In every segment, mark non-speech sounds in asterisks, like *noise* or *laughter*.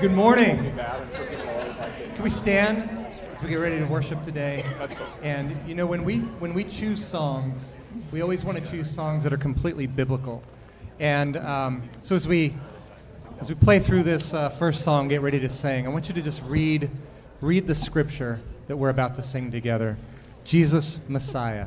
Good morning. Can we stand as we get ready to worship today? And you know, when we when we choose songs, we always want to choose songs that are completely biblical. And um, so as we as we play through this uh, first song, get ready to sing. I want you to just read read the scripture that we're about to sing together. Jesus Messiah.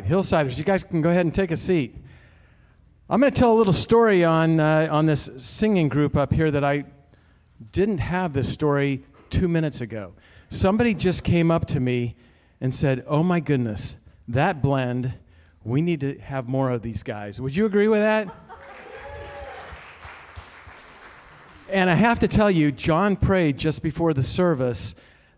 Right, Hillsiders, you guys can go ahead and take a seat. I'm going to tell a little story on, uh, on this singing group up here that I didn't have this story two minutes ago. Somebody just came up to me and said, Oh my goodness, that blend, we need to have more of these guys. Would you agree with that? and I have to tell you, John prayed just before the service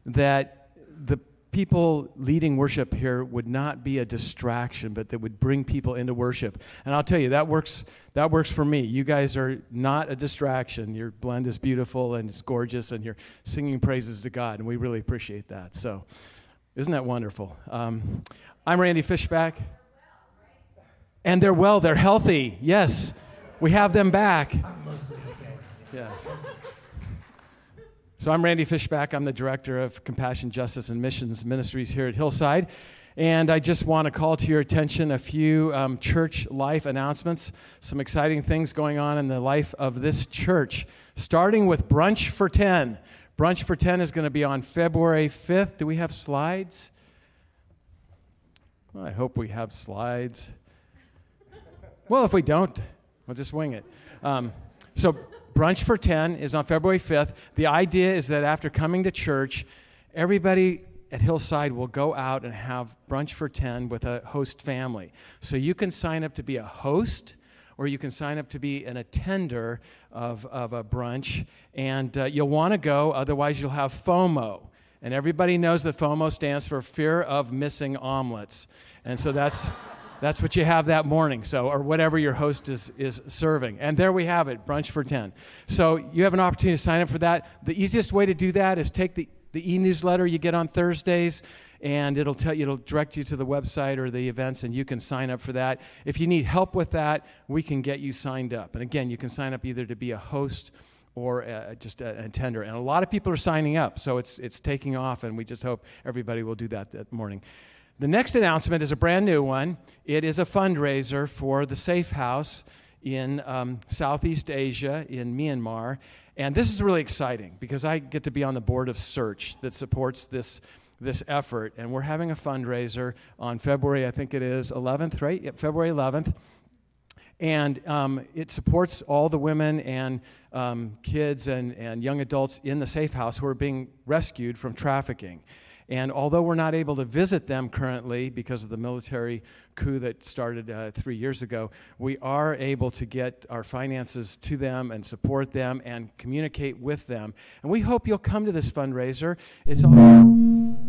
that the people leading worship here would not be a distraction, but that would bring people into worship. And I'll tell you, that works, that works for me. You guys are not a distraction. Your blend is beautiful and it's gorgeous, and you're singing praises to God, and we really appreciate that. So, isn't that wonderful? Um, I'm Randy Fishback. And they're well, they're healthy. Yes, we have them back. Yes. So I'm Randy Fishback. I'm the director of Compassion, Justice, and Missions Ministries here at Hillside. And I just want to call to your attention a few um, church life announcements, some exciting things going on in the life of this church, starting with Brunch for 10. Brunch for 10 is going to be on February 5th. Do we have slides? Well, I hope we have slides. Well, if we don't, we'll just wing it. Um, so, Brunch for 10 is on February 5th. The idea is that after coming to church, everybody at Hillside will go out and have brunch for 10 with a host family. So you can sign up to be a host or you can sign up to be an attender of, of a brunch. And uh, you'll want to go, otherwise, you'll have FOMO. And everybody knows that FOMO stands for fear of missing omelets. And so that's. That's what you have that morning, so or whatever your host is is serving. And there we have it, brunch for 10. So you have an opportunity to sign up for that. The easiest way to do that is take the, the e-newsletter you get on Thursdays and it'll tell you it'll direct you to the website or the events and you can sign up for that. If you need help with that, we can get you signed up. And again, you can sign up either to be a host or uh, just a, an attender. And a lot of people are signing up, so it's, it's taking off, and we just hope everybody will do that that morning. The next announcement is a brand new one. It is a fundraiser for the Safe House in um, Southeast Asia, in Myanmar. And this is really exciting because I get to be on the board of Search that supports this, this effort. And we're having a fundraiser on February, I think it is 11th, right? Yep, February 11th. And um, it supports all the women and um, kids and, and young adults in the safe house who are being rescued from trafficking. And although we're not able to visit them currently because of the military coup that started uh, three years ago, we are able to get our finances to them and support them and communicate with them. And we hope you'll come to this fundraiser. It's off,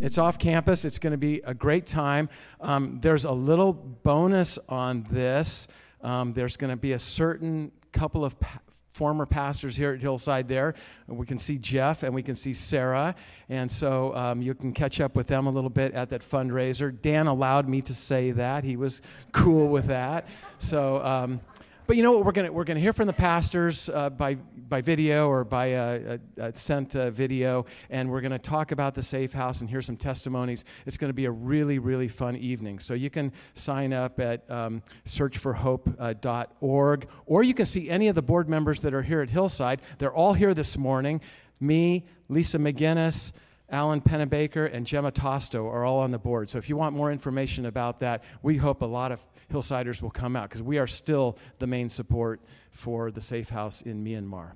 it's off campus, it's going to be a great time. Um, there's a little bonus on this. Um, there's going to be a certain couple of pa- former pastors here at Hillside there. We can see Jeff and we can see Sarah. And so um, you can catch up with them a little bit at that fundraiser. Dan allowed me to say that. He was cool with that. So, um, but you know what? We're going we're gonna hear from the pastors uh, by, by video or by a, a, a sent uh, video, and we're going to talk about the safe house and hear some testimonies. It's going to be a really, really fun evening. So you can sign up at um, searchforhope.org, or you can see any of the board members that are here at Hillside. They're all here this morning. Me, Lisa McGinnis, Alan Pennebaker, and Gemma Tosto are all on the board. So if you want more information about that, we hope a lot of Hillsiders will come out because we are still the main support for the safe house in Myanmar.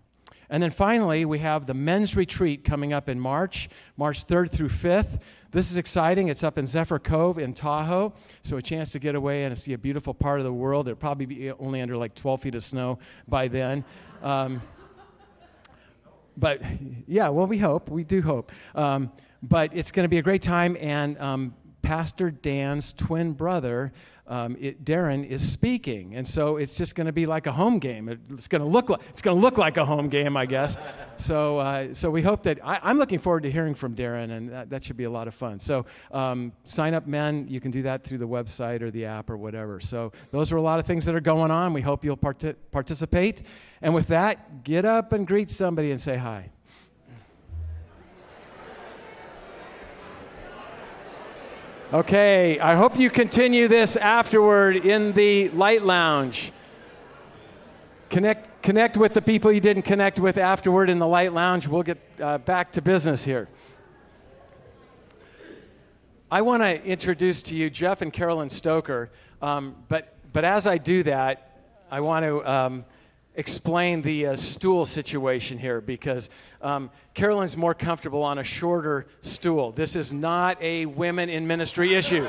And then finally, we have the men's retreat coming up in March, March 3rd through 5th. This is exciting. It's up in Zephyr Cove in Tahoe, so a chance to get away and see a beautiful part of the world. It'll probably be only under like 12 feet of snow by then. Um, but yeah, well, we hope. We do hope. Um, but it's going to be a great time, and um, Pastor Dan's twin brother um, it, Darren is speaking, and so it's just going to be like a home game. It's going to look like it's going to look like a home game, I guess. so, uh, so we hope that I, am looking forward to hearing from Darren, and that, that should be a lot of fun. So, um, sign up, men. You can do that through the website or the app or whatever. So, those are a lot of things that are going on. We hope you'll part- participate. And with that, get up and greet somebody and say hi. Okay, I hope you continue this afterward in the light lounge. Connect, connect with the people you didn't connect with afterward in the light lounge. We'll get uh, back to business here. I want to introduce to you Jeff and Carolyn Stoker, um, but, but as I do that, I want to um, explain the uh, stool situation here because um, Carolyn's more comfortable on a shorter stool. This is not a women in ministry issue.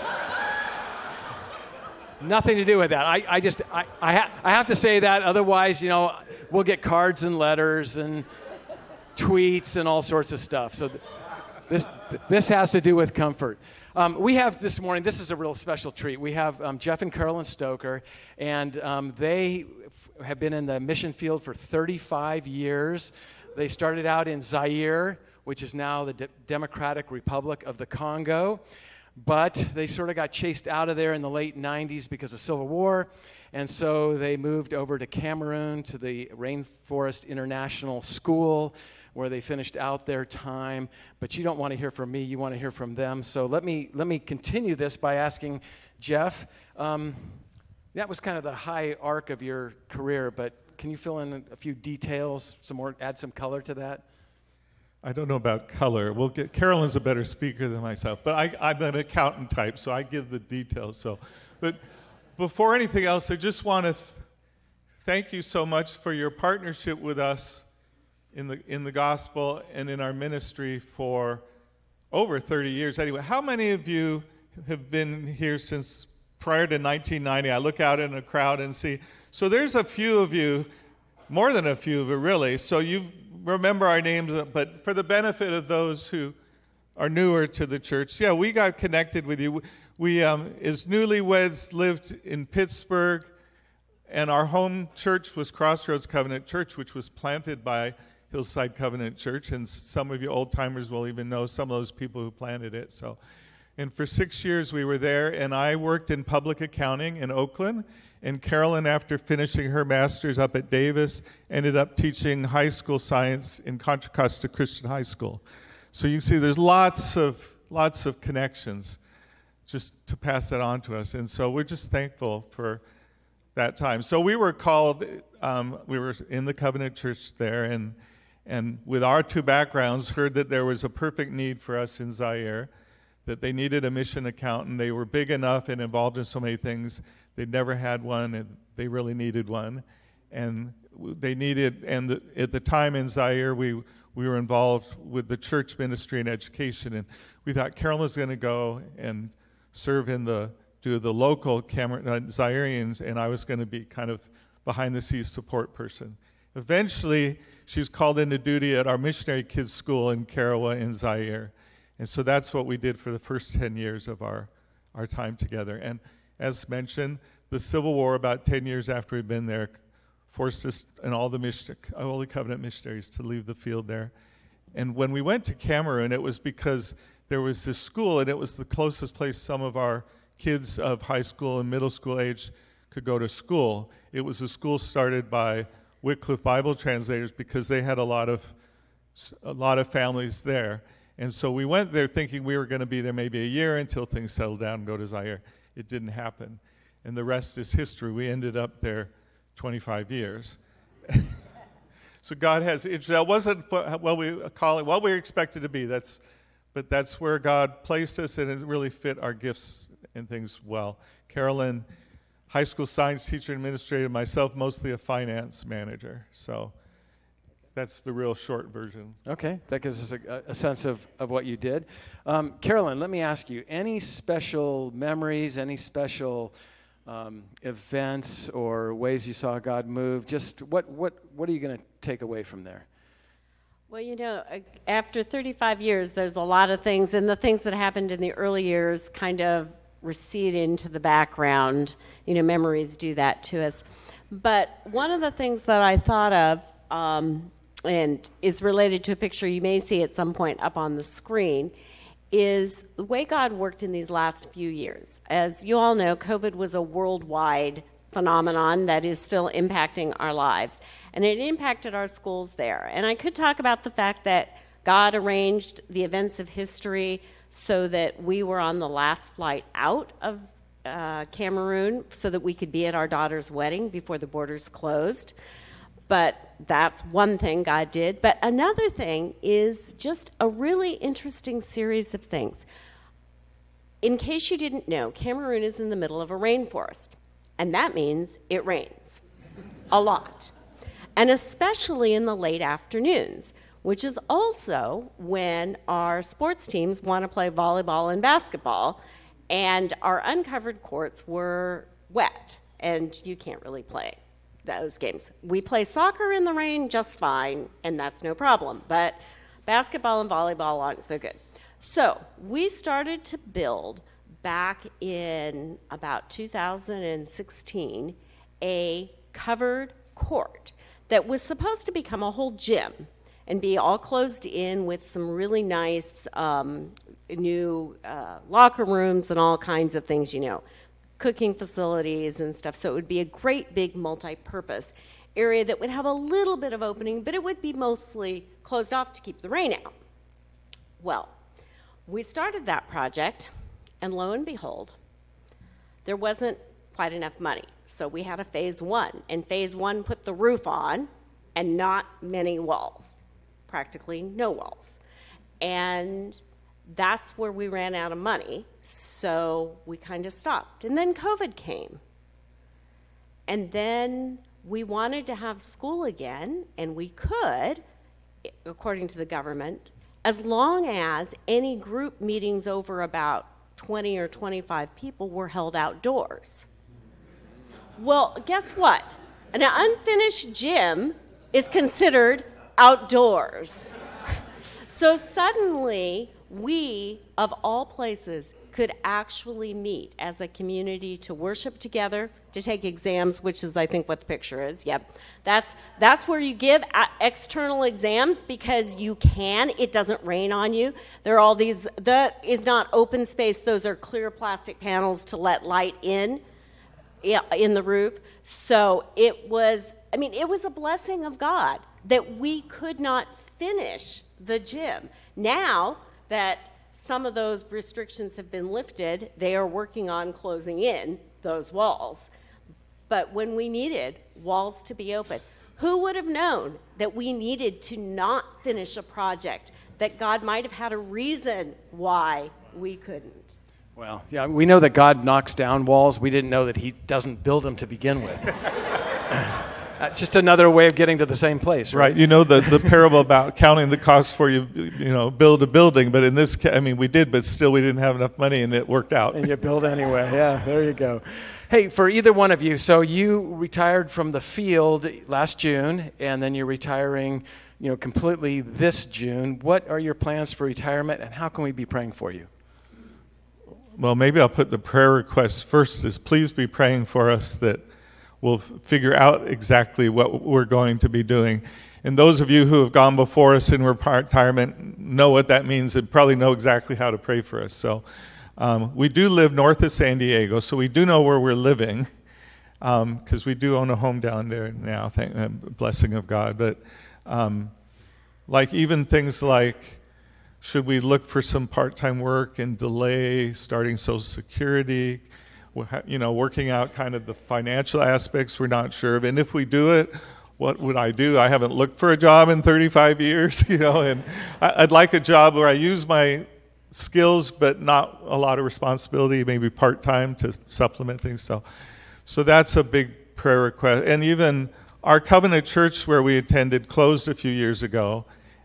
Nothing to do with that. I, I just, I, I, ha- I have to say that, otherwise, you know, we'll get cards and letters and tweets and all sorts of stuff. So th- this, th- this has to do with comfort. Um, we have this morning, this is a real special treat. We have um, Jeff and Carolyn Stoker, and um, they have been in the mission field for 35 years. They started out in Zaire, which is now the Democratic Republic of the Congo, but they sort of got chased out of there in the late 90s because of civil war. And so they moved over to Cameroon to the Rainforest International School where they finished out their time. But you don't want to hear from me, you want to hear from them. So let me, let me continue this by asking Jeff. Um, that was kind of the high arc of your career, but can you fill in a few details, some more, add some color to that? I don't know about color. We'll get Carolyn's a better speaker than myself, but I, I'm an accountant type, so I give the details. So, but before anything else, I just want to th- thank you so much for your partnership with us in the, in the gospel and in our ministry for over 30 years. Anyway, how many of you have been here since prior to 1990? I look out in a crowd and see. So there's a few of you, more than a few of you, really. So you remember our names, but for the benefit of those who are newer to the church, yeah, we got connected with you. We, um, as newlyweds, lived in Pittsburgh, and our home church was Crossroads Covenant Church, which was planted by Hillside Covenant Church, and some of you old timers will even know some of those people who planted it. So, and for six years we were there, and I worked in public accounting in Oakland. And Carolyn, after finishing her master's up at Davis, ended up teaching high school science in Contra Costa Christian High School. So you see, there's lots of lots of connections, just to pass that on to us. And so we're just thankful for that time. So we were called. Um, we were in the Covenant Church there, and and with our two backgrounds, heard that there was a perfect need for us in Zaire, that they needed a mission accountant. They were big enough and involved in so many things. They'd never had one, and they really needed one. And they needed, and the, at the time in Zaire, we, we were involved with the church ministry and education. And we thought Carol was going to go and serve in the, do the local Cameron, uh, Zaireans, and I was going to be kind of behind the scenes support person. Eventually, she was called into duty at our missionary kids school in Karawa in Zaire. And so that's what we did for the first 10 years of our, our time together. And as mentioned, the Civil War, about 10 years after we'd been there, forced us and all the mission, all the covenant missionaries to leave the field there. And when we went to Cameroon, it was because there was this school, and it was the closest place some of our kids of high school and middle school age could go to school. It was a school started by Wycliffe Bible translators because they had a lot of a lot of families there. And so we went there thinking we were going to be there maybe a year until things settled down and go to Zaire. It didn't happen. And the rest is history. We ended up there 25 years. *laughs* so God has that wasn't what we call it what we expected to be. That's but that's where God placed us and it really fit our gifts and things well. Carolyn high school science teacher administrator, myself mostly a finance manager. So that's the real short version. Okay, that gives us a, a sense of, of what you did. Um, Carolyn, let me ask you any special memories, any special um, events or ways you saw God move? Just what, what, what are you going to take away from there? Well, you know, after 35 years, there's a lot of things, and the things that happened in the early years kind of recede into the background. You know, memories do that to us. But one of the things that I thought of, um, and is related to a picture you may see at some point up on the screen, is the way God worked in these last few years. As you all know, COVID was a worldwide phenomenon that is still impacting our lives. And it impacted our schools there. And I could talk about the fact that God arranged the events of history so that we were on the last flight out of uh, Cameroon so that we could be at our daughter's wedding before the borders closed. But that's one thing God did. But another thing is just a really interesting series of things. in case you didn't know, Cameroon is in the middle of a rainforest, and that means it rains a lot, and especially in the late afternoons, which is also when our sports teams want to play volleyball and basketball, and our uncovered courts were wet, and you can't really play those games. We play soccer in the rain just fine, and that's no problem, but basketball and volleyball aren't so good. So we started to build back in about 2016 a covered court that was supposed to become a whole gym and be all closed in with some really nice um, new uh, locker rooms and all kinds of things, you know, cooking facilities and stuff. So it would be a great big multi purpose area that would have a little bit of opening, but it would be mostly closed off to keep the rain out. Well, we started that project, and lo and behold, there wasn't quite enough money. So we had a phase one, and phase one put the roof on and not many walls, practically no walls. And that's where we ran out of money, so we kind of stopped. And then COVID came. And then we wanted to have school again, and we could, according to the government, as long as any group meetings over about 20 or 25 people were held outdoors. Well, guess what? An unfinished gym is considered outdoors. *laughs* So suddenly, we, of all places, could actually meet as a community to worship together, to take exams, which is, I think, what the picture is. Yep, that's that's where you give external exams because you can. It doesn't rain on you. There are all these. That is not open space. Those are clear plastic panels to let light in, in the roof. So it was. I mean, it was a blessing of God that we could not finish the gym. Now that some of those restrictions have been lifted. They are working on closing in those walls. But when we needed walls to be open, who would have known that we needed to not finish a project, that God might have had a reason why we couldn't? Well, yeah, we know that God knocks down walls. We didn't know that He doesn't build them to begin with. *laughs* Uh, just another way of getting to the same place, right? right? You know the, the parable about counting the cost for you, you know, build a building. But in this, ca- I mean, we did, but still we didn't have enough money, and it worked out. And you build anyway. Yeah, there you go. Hey, for either one of you, so you retired from the field last June, and then you're retiring, you know, completely this June. What are your plans for retirement, and how can we be praying for you? Well, maybe I'll put the prayer request first. Is please be praying for us that we'll figure out exactly what we're going to be doing. And those of you who have gone before us in retirement know what that means and probably know exactly how to pray for us. So um, we do live north of San Diego, so we do know where we're living because um, we do own a home down there now, thank uh, blessing of God. But um, like even things like should we look for some part-time work and delay starting Social Security? You know, working out kind of the financial aspects we're not sure of. And if we do it, what would I do? I haven't looked for a job in 35 years, *laughs* you know, and I'd like a job where I use my skills but not a lot of responsibility, maybe part time to supplement things. So, so that's a big prayer request. And even our Covenant Church, where we attended, closed a few years ago,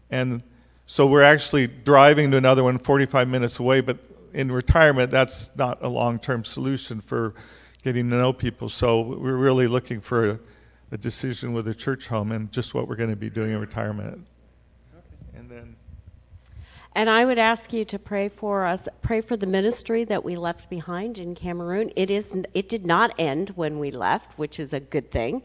and so we're actually driving to another one 45 minutes away, but in retirement, that's not a long term solution for getting to know people. So we're really looking for a, a, decision with a church home and just what we're going to be doing in retirement. Okay. And then. And I would ask you to pray for us, pray for the ministry that we left behind in Cameroon. It is, it did not end when we left, which is a good thing.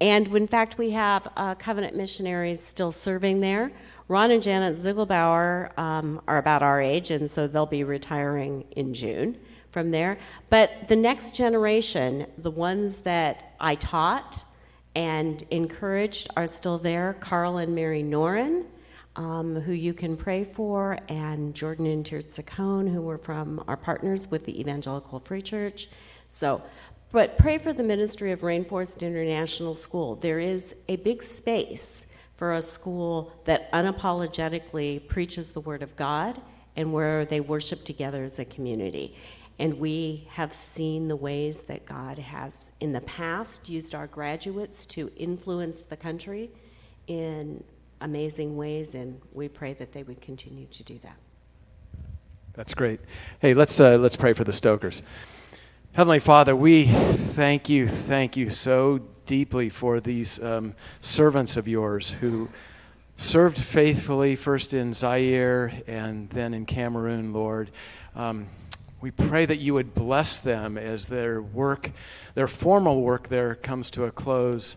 And in fact, we have uh, covenant missionaries still serving there. Ron and Janet Ziegelbauer um, are about our age, and so they'll be retiring in June from there. But the next generation, the ones that I taught and encouraged, are still there. Carl and Mary Noren, um, who you can pray for, and Jordan and Tirza Cohn, who were from our partners with the Evangelical Free Church. So, but pray for the ministry of Rainforest International School. There is a big space for a school that unapologetically preaches the Word of God and where they worship together as a community. And we have seen the ways that God has, in the past, used our graduates to influence the country in amazing ways, and we pray that they would continue to do that. That's great. Hey, let's, uh, let's pray for the Stokers. Heavenly Father, we thank you, thank you so deeply for these um, servants of yours who served faithfully first in Zaire and then in Cameroon, Lord. Um, we pray that you would bless them as their work, their formal work there comes to a close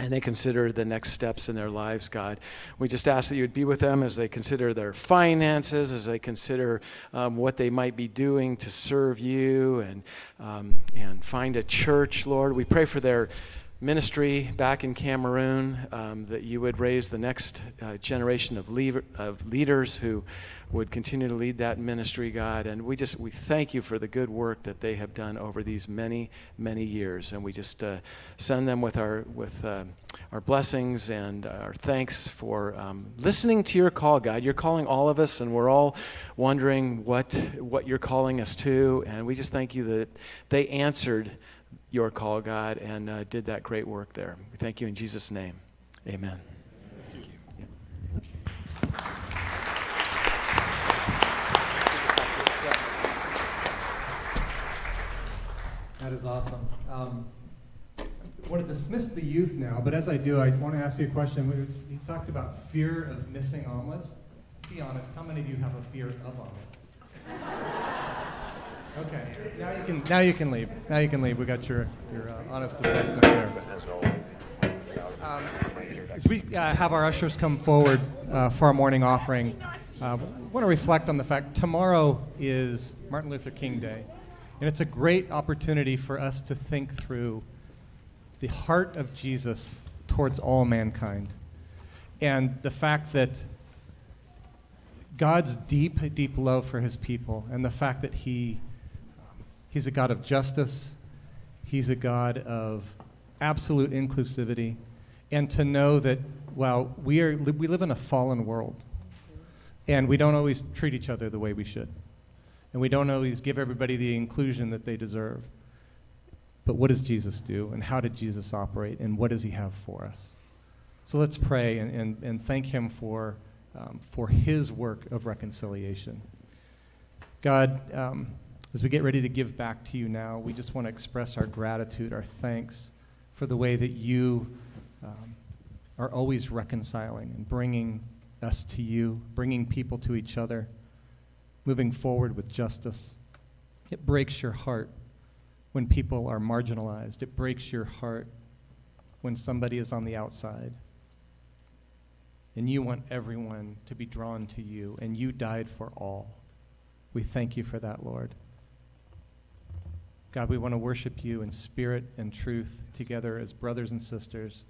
and they consider the next steps in their lives, God. We just ask that you would be with them as they consider their finances, as they consider um, what they might be doing to serve you and, um, and find a church, Lord. We pray for their ministry back in Cameroon, um, that you would raise the next uh, generation of, of leaders who would continue to lead that ministry, God. And we just we thank you for the good work that they have done over these many, many years. And we just uh, send them with our with uh, our blessings and our thanks for um, listening to your call, God. You're calling all of us, and we're all wondering what what you're calling us to. And we just thank you that they answered your call, God, and uh, did that great work there. We thank you in Jesus' name. Amen. Thank you. That is awesome. Um, I want to dismiss the youth now, but as I do, I want to ask you a question. You talked about fear of missing omelets. Be honest, how many of you have a fear of omelets? Okay. Now you can now you can leave. Now you can leave. We got your your uh, honest assessment there. Um, as we uh, have our ushers come forward uh, for our morning offering, uh, I want to reflect on the fact tomorrow is Martin Luther King Day, and it's a great opportunity for us to think through the heart of Jesus towards all mankind, and the fact that God's deep, deep love for His people, and the fact that He He's a God of justice. He's a God of absolute inclusivity. And to know that, well, we, are, we live in a fallen world. And we don't always treat each other the way we should. And we don't always give everybody the inclusion that they deserve. But what does Jesus do? And how did Jesus operate? And what does he have for us? So let's pray and, and, and thank him for, um, for his work of reconciliation. God, um, as we get ready to give back to you now, we just want to express our gratitude, our thanks for the way that you um, are always reconciling and bringing us to you, bringing people to each other, moving forward with justice. It breaks your heart when people are marginalized, it breaks your heart when somebody is on the outside. And you want everyone to be drawn to you, and you died for all. We thank you for that, Lord. God, we want to worship you in spirit and truth together as brothers and sisters,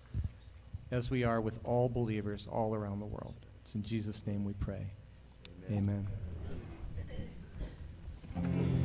as we are with all believers all around the world. It's in Jesus' name we pray. Amen. Amen.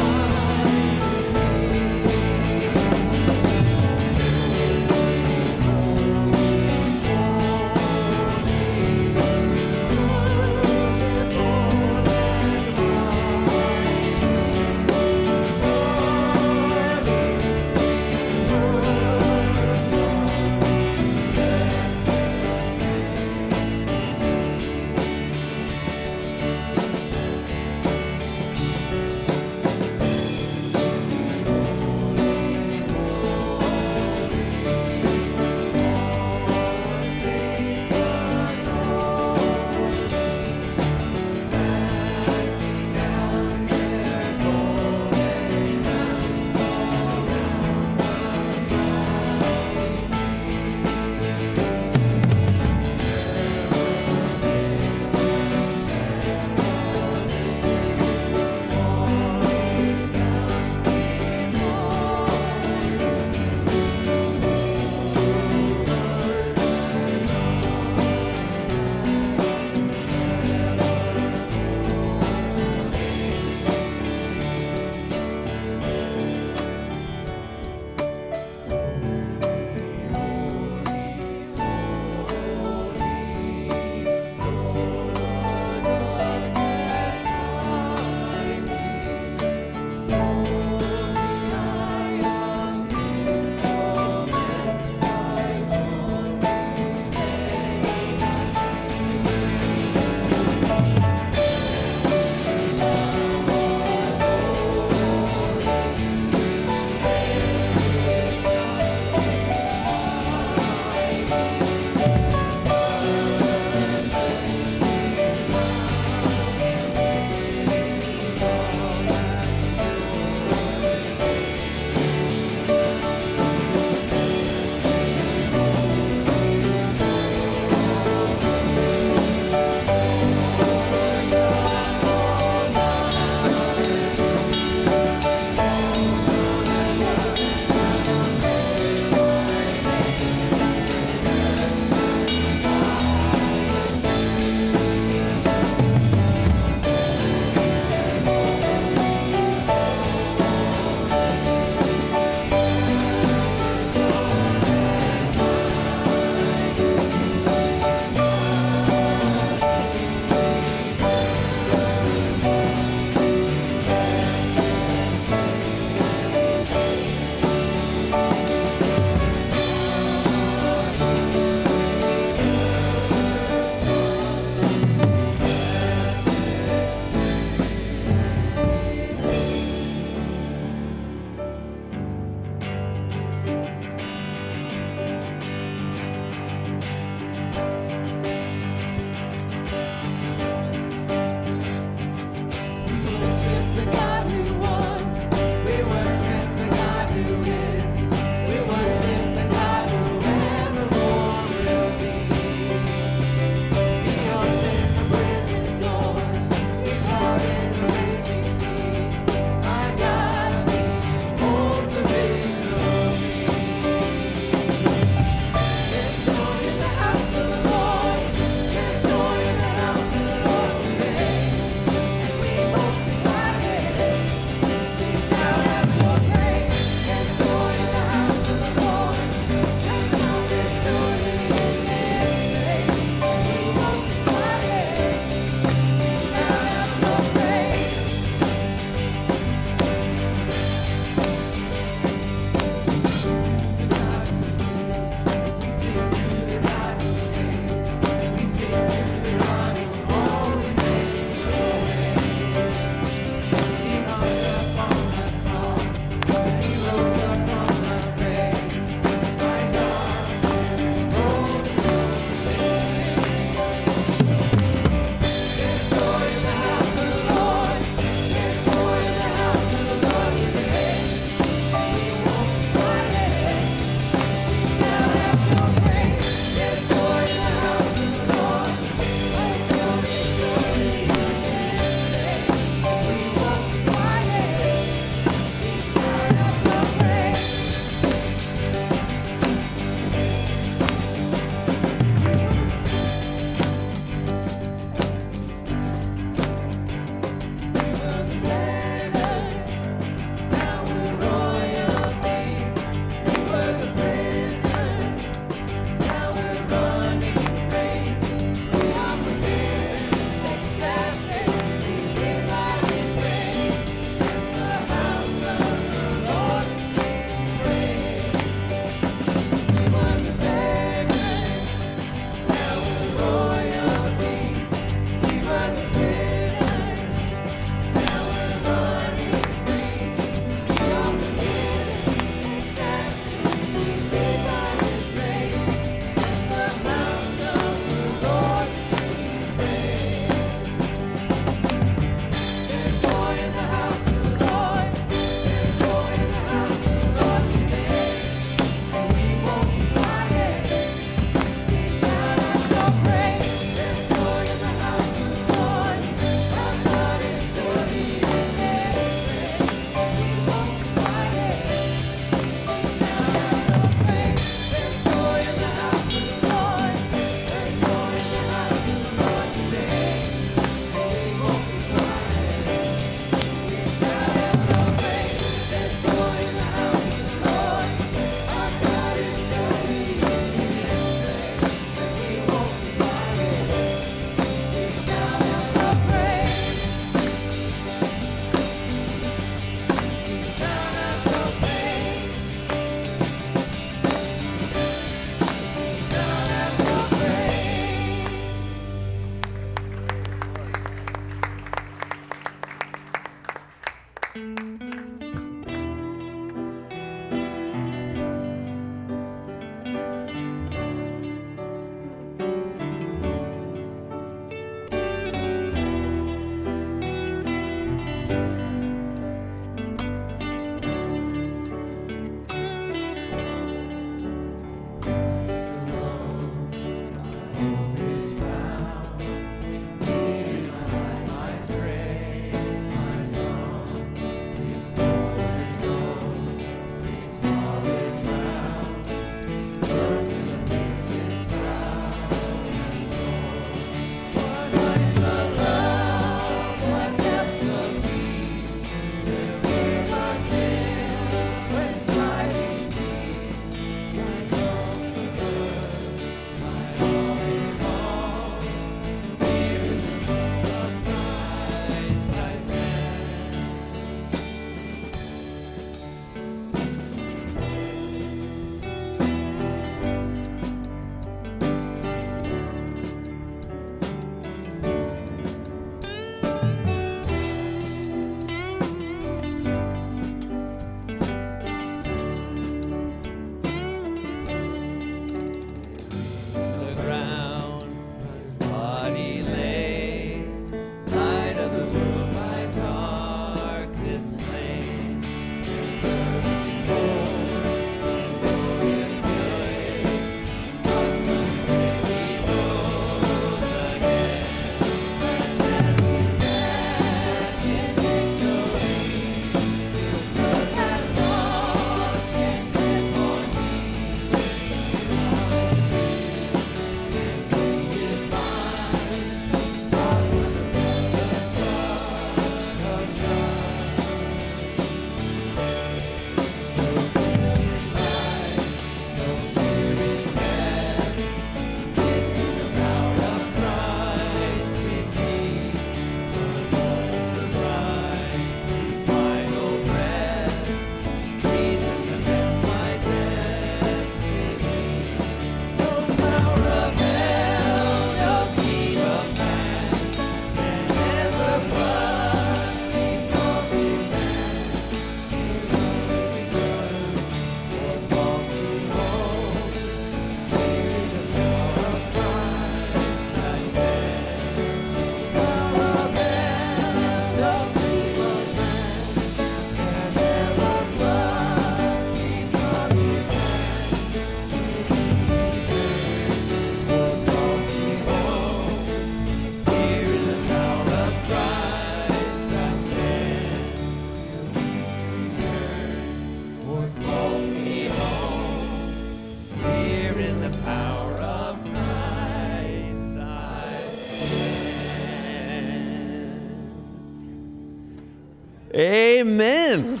Amen.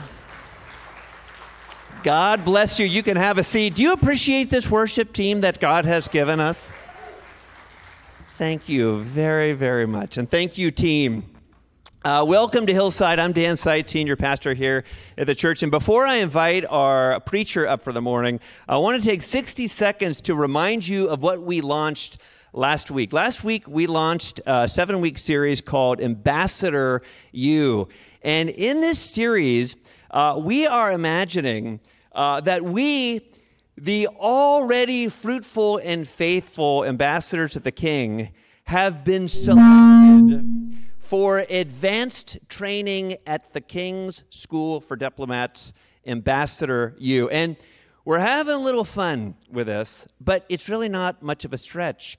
God bless you. You can have a seat. Do you appreciate this worship team that God has given us? Thank you very, very much. And thank you, team. Uh, welcome to Hillside. I'm Dan Sight, senior pastor here at the church. And before I invite our preacher up for the morning, I want to take 60 seconds to remind you of what we launched last week. Last week, we launched a seven week series called Ambassador You. And in this series, uh, we are imagining uh, that we, the already fruitful and faithful ambassadors of the King, have been selected for advanced training at the King's School for Diplomats, Ambassador U. And we're having a little fun with this, but it's really not much of a stretch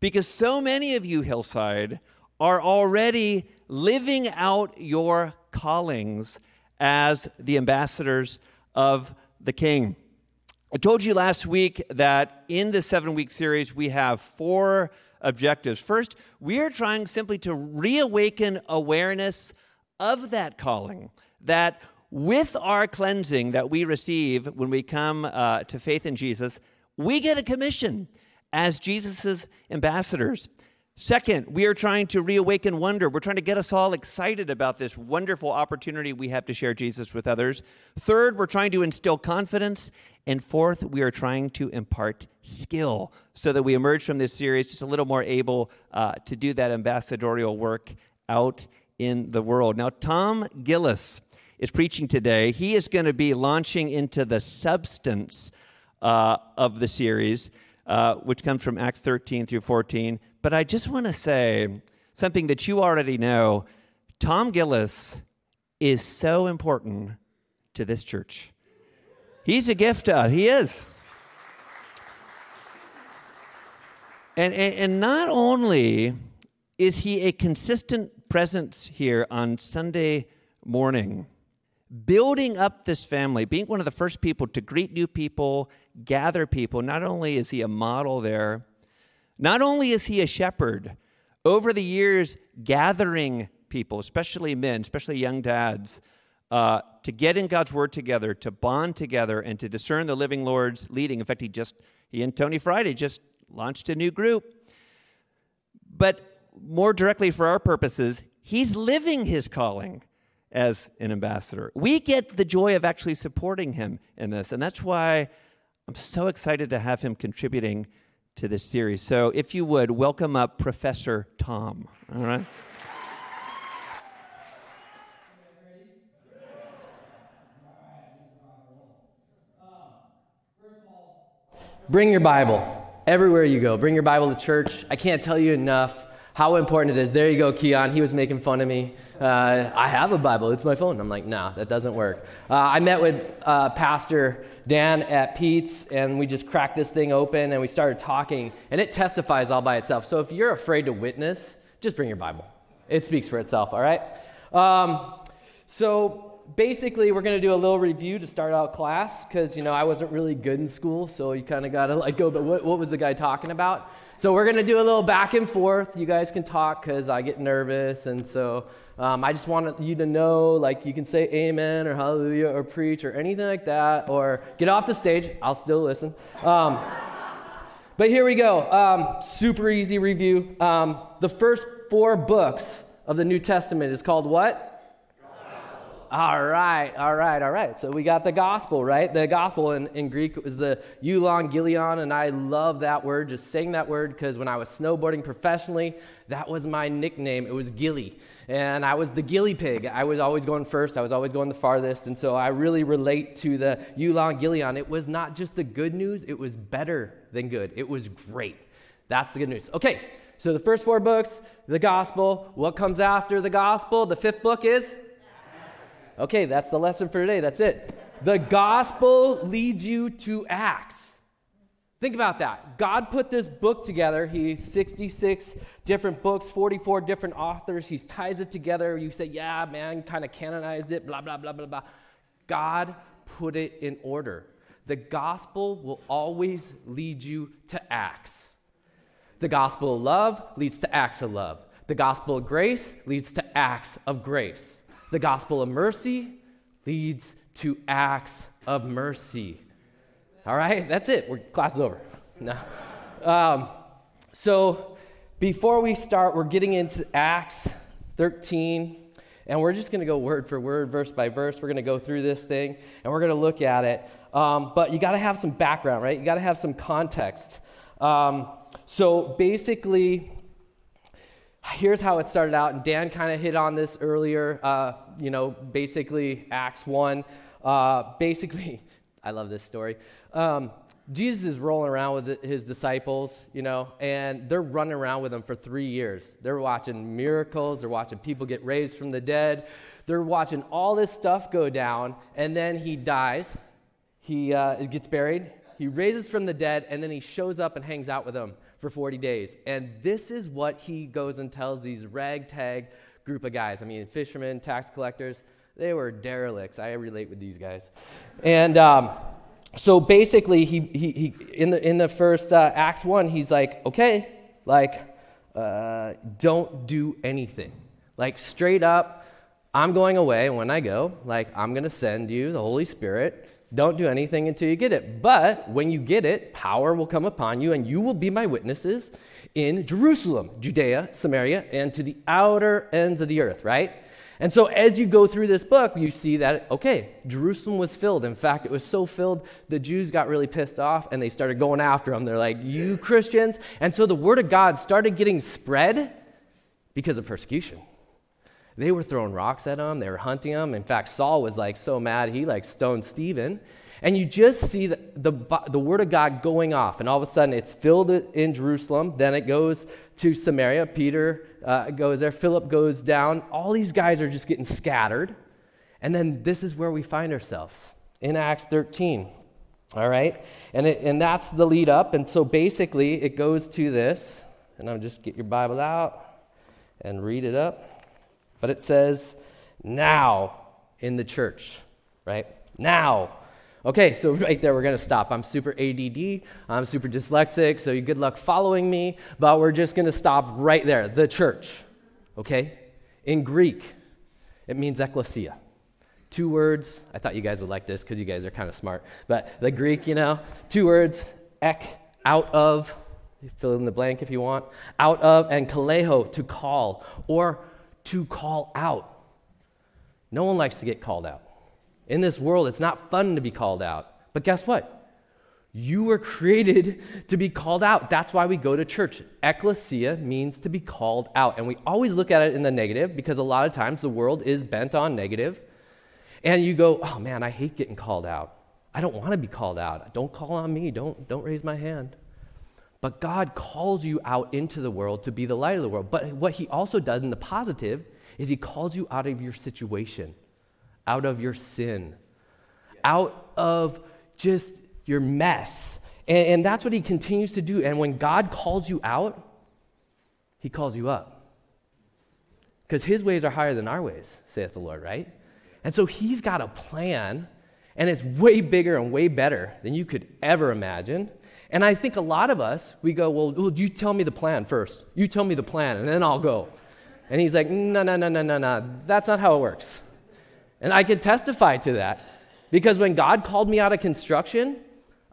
because so many of you, Hillside, are already living out your callings as the ambassadors of the King. I told you last week that in the seven week series, we have four objectives. First, we are trying simply to reawaken awareness of that calling, that with our cleansing that we receive when we come uh, to faith in Jesus, we get a commission as Jesus' ambassadors. Second, we are trying to reawaken wonder. We're trying to get us all excited about this wonderful opportunity we have to share Jesus with others. Third, we're trying to instill confidence. And fourth, we are trying to impart skill so that we emerge from this series just a little more able uh, to do that ambassadorial work out in the world. Now, Tom Gillis is preaching today. He is going to be launching into the substance uh, of the series, uh, which comes from Acts 13 through 14. But I just want to say something that you already know Tom Gillis is so important to this church. He's a gift, uh, he is. And, and, and not only is he a consistent presence here on Sunday morning, building up this family, being one of the first people to greet new people, gather people, not only is he a model there, not only is he a shepherd, over the years, gathering people, especially men, especially young dads, uh, to get in God's word together, to bond together, and to discern the living Lord's leading. In fact, he just, he and Tony Friday just launched a new group. But more directly for our purposes, he's living his calling as an ambassador. We get the joy of actually supporting him in this, and that's why I'm so excited to have him contributing to this series. So, if you would, welcome up Professor Tom. All right. Bring your Bible everywhere you go. Bring your Bible to church. I can't tell you enough how important it is. There you go, Keon. He was making fun of me. Uh, I have a Bible. It's my phone. I'm like, nah, that doesn't work. Uh, I met with uh, Pastor Dan at Pete's, and we just cracked this thing open and we started talking, and it testifies all by itself. So if you're afraid to witness, just bring your Bible. It speaks for itself, all right? Um, so basically, we're going to do a little review to start out class because, you know, I wasn't really good in school, so you kind of got to like go, but what, what was the guy talking about? So we're going to do a little back and forth. You guys can talk because I get nervous. And so um, I just want you to know like you can say amen or hallelujah or preach or anything like that or get off the stage. I'll still listen. Um, but here we go. Um, super easy review. Um, the first four books of the New Testament is called what? All right, all right, all right. So we got the gospel, right? The gospel in, in Greek is the euangelion, and I love that word, just saying that word, because when I was snowboarding professionally, that was my nickname. It was Gilly. And I was the Gilly pig. I was always going first, I was always going the farthest, and so I really relate to the euangelion. It was not just the good news, it was better than good. It was great. That's the good news. Okay, so the first four books, the gospel. What comes after the gospel? The fifth book is Okay, that's the lesson for today. That's it. The gospel leads you to Acts. Think about that. God put this book together. He's 66 different books, 44 different authors. He ties it together. You say, yeah, man, kind of canonized it, blah, blah, blah, blah, blah. God put it in order. The gospel will always lead you to Acts. The gospel of love leads to acts of love. The gospel of grace leads to acts of grace. The gospel of mercy leads to acts of mercy. All right, that's it. We're, class is over. No. Um, so before we start, we're getting into Acts 13, and we're just going to go word for word, verse by verse. We're going to go through this thing, and we're going to look at it. Um, but you got to have some background, right? You got to have some context. Um, so basically, here's how it started out, and Dan kind of hit on this earlier. Uh, you know, basically, Acts 1. Uh, basically, *laughs* I love this story. Um, Jesus is rolling around with his disciples, you know, and they're running around with him for three years. They're watching miracles, they're watching people get raised from the dead, they're watching all this stuff go down, and then he dies. He uh, gets buried, he raises from the dead, and then he shows up and hangs out with them for 40 days. And this is what he goes and tells these ragtag group of guys. I mean, fishermen, tax collectors, they were derelicts. I relate with these guys. And, um, so basically, he, he, he, in, the, in the first uh, Acts 1, he's like, okay, like, uh, don't do anything. Like, straight up, I'm going away, and when I go, like, I'm going to send you the Holy Spirit. Don't do anything until you get it. But when you get it, power will come upon you, and you will be my witnesses in Jerusalem, Judea, Samaria, and to the outer ends of the earth, right? And so, as you go through this book, you see that, okay, Jerusalem was filled. In fact, it was so filled, the Jews got really pissed off and they started going after them. They're like, You Christians. And so, the word of God started getting spread because of persecution. They were throwing rocks at them, they were hunting them. In fact, Saul was like so mad, he like stoned Stephen. And you just see the, the, the, word of God going off, and all of a sudden it's filled in Jerusalem. Then it goes to Samaria. Peter uh, goes there, Philip goes down. All these guys are just getting scattered. And then this is where we find ourselves in Acts 13. All right? And, it, and that's the lead up. And so basically it goes to this, and I'll just get your Bible out and read it up. But it says, now in the church, right? Now Okay, so *laughs* right there, we're going to stop. I'm super ADD, I'm super dyslexic, so good luck following me, but we're just going to stop right there. The church, okay? In Greek, it means ecclesia. Two words. I thought you guys would like this because you guys are kind of smart. But the Greek, you know, two words, ek, out of, fill in the blank if you want, out of, and kaleo, to call, or to call out. No one likes to get called out. In this world, it's not fun to be called out. But guess what? You were created to be called out. That's why we go to church. Ecclesia means to be called out. And we always look at it in the negative because a lot of times the world is bent on negative. And you go, oh man, I hate getting called out. I don't want to be called out. Don't call on me. Don't, don't raise my hand. But God calls you out into the world to be the light of the world. But what He also does in the positive is He calls you out of your situation out of your sin, out of just your mess. And, and that's what he continues to do. And when God calls you out, he calls you up. Because his ways are higher than our ways, saith the Lord, right? And so he's got a plan, and it's way bigger and way better than you could ever imagine. And I think a lot of us, we go, well, well, you tell me the plan first. You tell me the plan, and then I'll go. And he's like, no, no, no, no, no, no. That's not how it works. And I can testify to that because when God called me out of construction,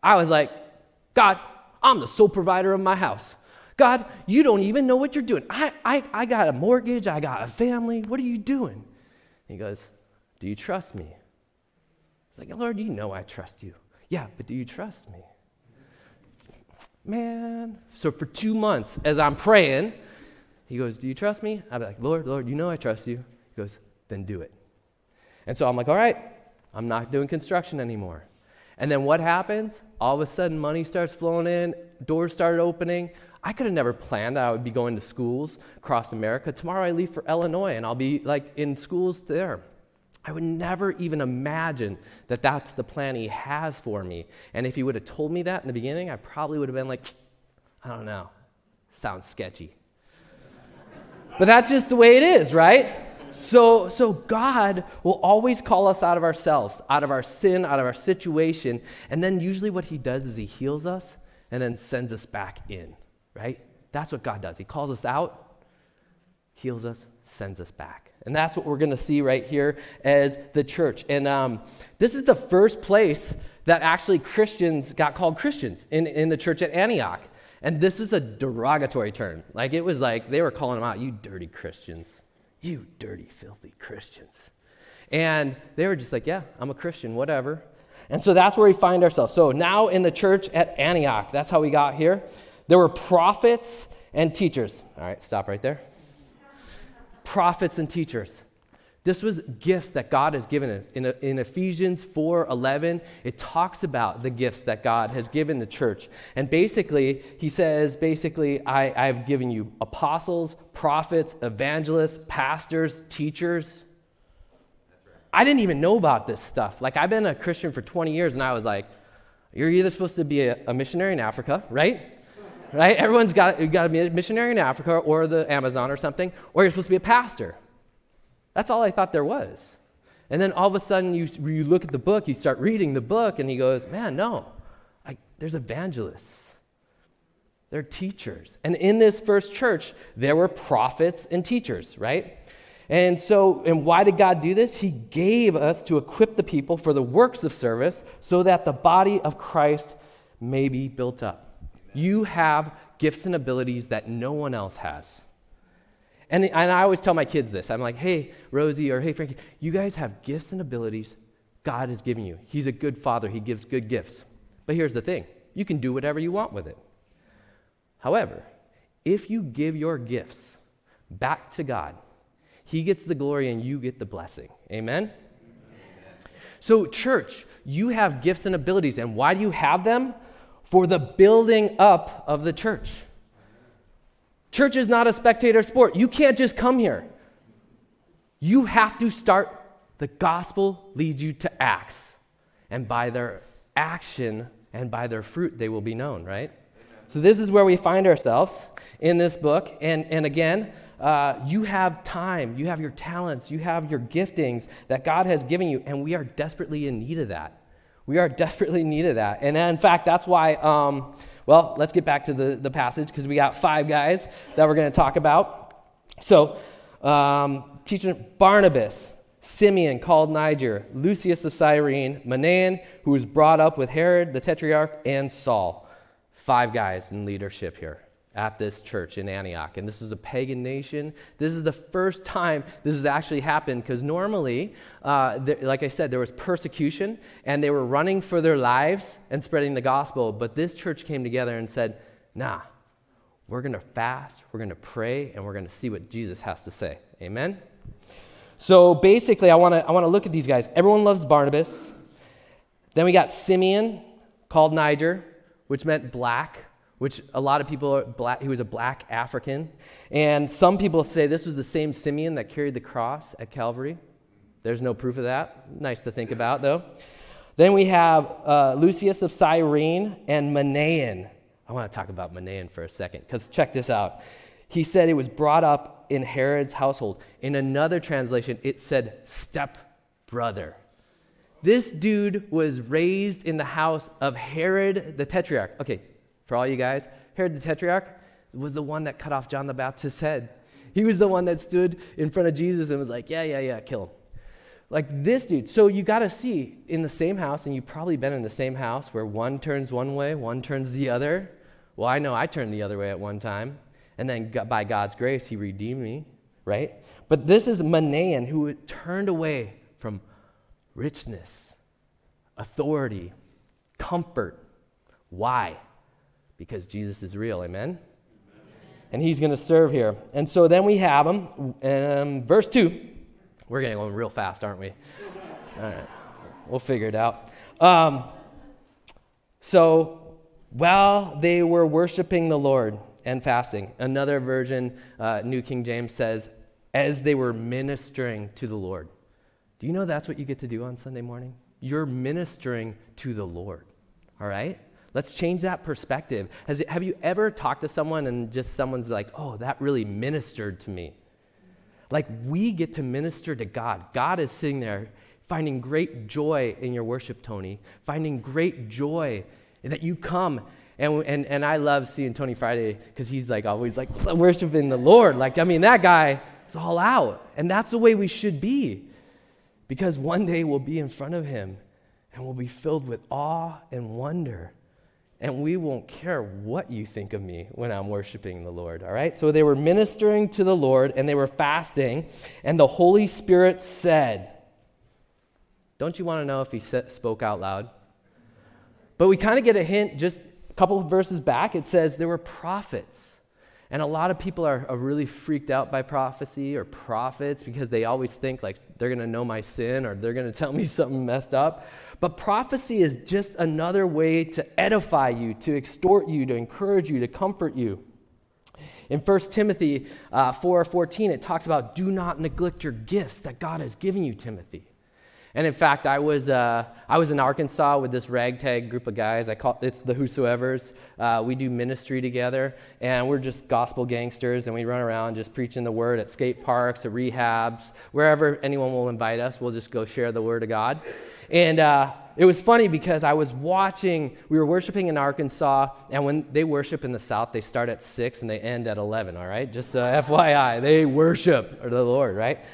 I was like, God, I'm the sole provider of my house. God, you don't even know what you're doing. I, I, I got a mortgage, I got a family. What are you doing? He goes, Do you trust me? It's like, Lord, you know I trust you. Yeah, but do you trust me? Man. So for two months, as I'm praying, he goes, Do you trust me? I'm like, Lord, Lord, you know I trust you. He goes, Then do it. And so I'm like, all right, I'm not doing construction anymore. And then what happens? All of a sudden, money starts flowing in, doors started opening. I could have never planned that I would be going to schools across America. Tomorrow I leave for Illinois and I'll be like in schools there. I would never even imagine that that's the plan he has for me. And if he would have told me that in the beginning, I probably would have been like, I don't know, sounds sketchy. but that's just the way it is, right? So, so God will always call us out of ourselves, out of our sin, out of our situation. And then usually what he does is he heals us and then sends us back in, right? That's what God does. He calls us out, heals us, sends us back. And that's what we're going to see right here as the church. And um, this is the first place that actually Christians got called Christians in, in the church at Antioch. And this is a derogatory term. Like it was like they were calling them out, you dirty Christians. You dirty, filthy Christians. And they were just like, yeah, I'm a Christian, whatever. And so that's where we find ourselves. So now in the church at Antioch, that's how we got here. There were prophets and teachers. All right, stop right there prophets and teachers. This was gifts that God has given us. In, in Ephesians 4 11, it talks about the gifts that God has given the church. And basically, he says, basically, I, I've given you apostles, prophets, evangelists, pastors, teachers. I didn't even know about this stuff. Like, I've been a Christian for 20 years, and I was like, you're either supposed to be a, a missionary in Africa, right? Right? Everyone's got, got to be a missionary in Africa or the Amazon or something, or you're supposed to be a pastor. That's all I thought there was. And then all of a sudden, you, you look at the book, you start reading the book, and he goes, Man, no, I, there's evangelists. They're teachers. And in this first church, there were prophets and teachers, right? And so, and why did God do this? He gave us to equip the people for the works of service so that the body of Christ may be built up. You have gifts and abilities that no one else has. And, and I always tell my kids this I'm like, hey, Rosie, or hey, Frankie, you guys have gifts and abilities God has given you. He's a good father, He gives good gifts. But here's the thing you can do whatever you want with it. However, if you give your gifts back to God, He gets the glory and you get the blessing. Amen? So, church, you have gifts and abilities, and why do you have them? For the building up of the church. Church is not a spectator sport. You can't just come here. You have to start. The gospel leads you to acts. And by their action and by their fruit, they will be known, right? So, this is where we find ourselves in this book. And, and again, uh, you have time, you have your talents, you have your giftings that God has given you, and we are desperately in need of that. We are *laughs* desperately in need of that. And in fact, that's why, um, well, let's get back to the, the passage because we got five guys that we're going to talk about. So, um, teacher Barnabas, Simeon called Niger, Lucius of Cyrene, Manaen, who was brought up with Herod the Tetrarch, and Saul. Five guys in leadership here at this church in Antioch. And this is a pagan nation. This is the first time this has actually happened because normally, uh, like I said, there was persecution and they were running for their lives and spreading the gospel. But this church came together and said, nah, we're going to fast, we're going to pray, and we're going to see what Jesus has to say. Amen? So basically, I want to I wanna look at these guys. Everyone loves Barnabas. Then we got Simeon, called Niger, which meant black which a lot of people are black, he was a black African. And some people say this was the same Simeon that carried the cross at Calvary. There's no proof of that. Nice to think about, though. Then we have uh, Lucius of Cyrene and Manaen. I want to talk about Manaen for a second, because check this out. He said it was brought up in Herod's household. In another translation, it said step brother. This dude was raised in the house of Herod the Tetrarch. Okay, for all you guys, Herod the Tetrarch was the one that cut off John the Baptist's head. He was the one that stood in front of Jesus and was like, yeah, yeah, yeah, kill him. Like this dude. So you got to see in the same house, and you've probably been in the same house where one turns one way, one turns the other. Well, I know I turned the other way at one time. And then by God's grace, he redeemed me, right? But this is Manaen who turned away from richness, authority, comfort. Why? Because Jesus is real. Amen? And he's going to serve here. And so then we have him. Um, verse 2. We're going to go real fast, aren't we? *laughs* All right. We'll figure it out. Um, so while they were worshiping the Lord and fasting, another version, uh, New King James says, as they were ministering to the Lord. Do you know that's what you get to do on Sunday morning? You're ministering to the Lord. All right? Let's change that perspective. Has have you ever talked to someone and just someone's like, oh, that really ministered to me? Like, we get to minister to God. God is sitting there finding great joy in your worship, Tony, finding great joy that you come. And, and, and I love seeing Tony Friday because he's like always like worshiping the Lord. Like, I mean, that guy, is all out. And that's the way we should be. Because one day we'll be in front of Him and we'll be filled with awe and wonder. And we won't care what you think of me when I'm worshiping the Lord, all right? So they were ministering to the Lord and they were fasting, and the Holy Spirit said, Don't you want to know if He spoke out loud? But we kind of get a hint just a couple of verses back. It says there were prophets. And a lot of people are, are, really freaked out by prophecy or prophets because they always think like they're going to know my sin or they're going to tell me *laughs* something messed up. But prophecy is just another way to edify you, to extort you, to encourage you, to comfort you. In 1 Timothy uh, 4 14, it talks about do not neglect your gifts that God has given you, Timothy. And in fact, I was, uh, I was in Arkansas with this ragtag group of guys. I call it's the Whosoevers. Uh, we do ministry together, and we're just gospel gangsters, and we run around just preaching the word at skate parks, at rehabs, wherever anyone will invite us. We'll just go share the word of God. And uh, it was funny because I was watching, we were worshiping in Arkansas, and when they worship in the South, they start at 6 and they end at 11, all right? Just uh, FYI, they worship the Lord, right?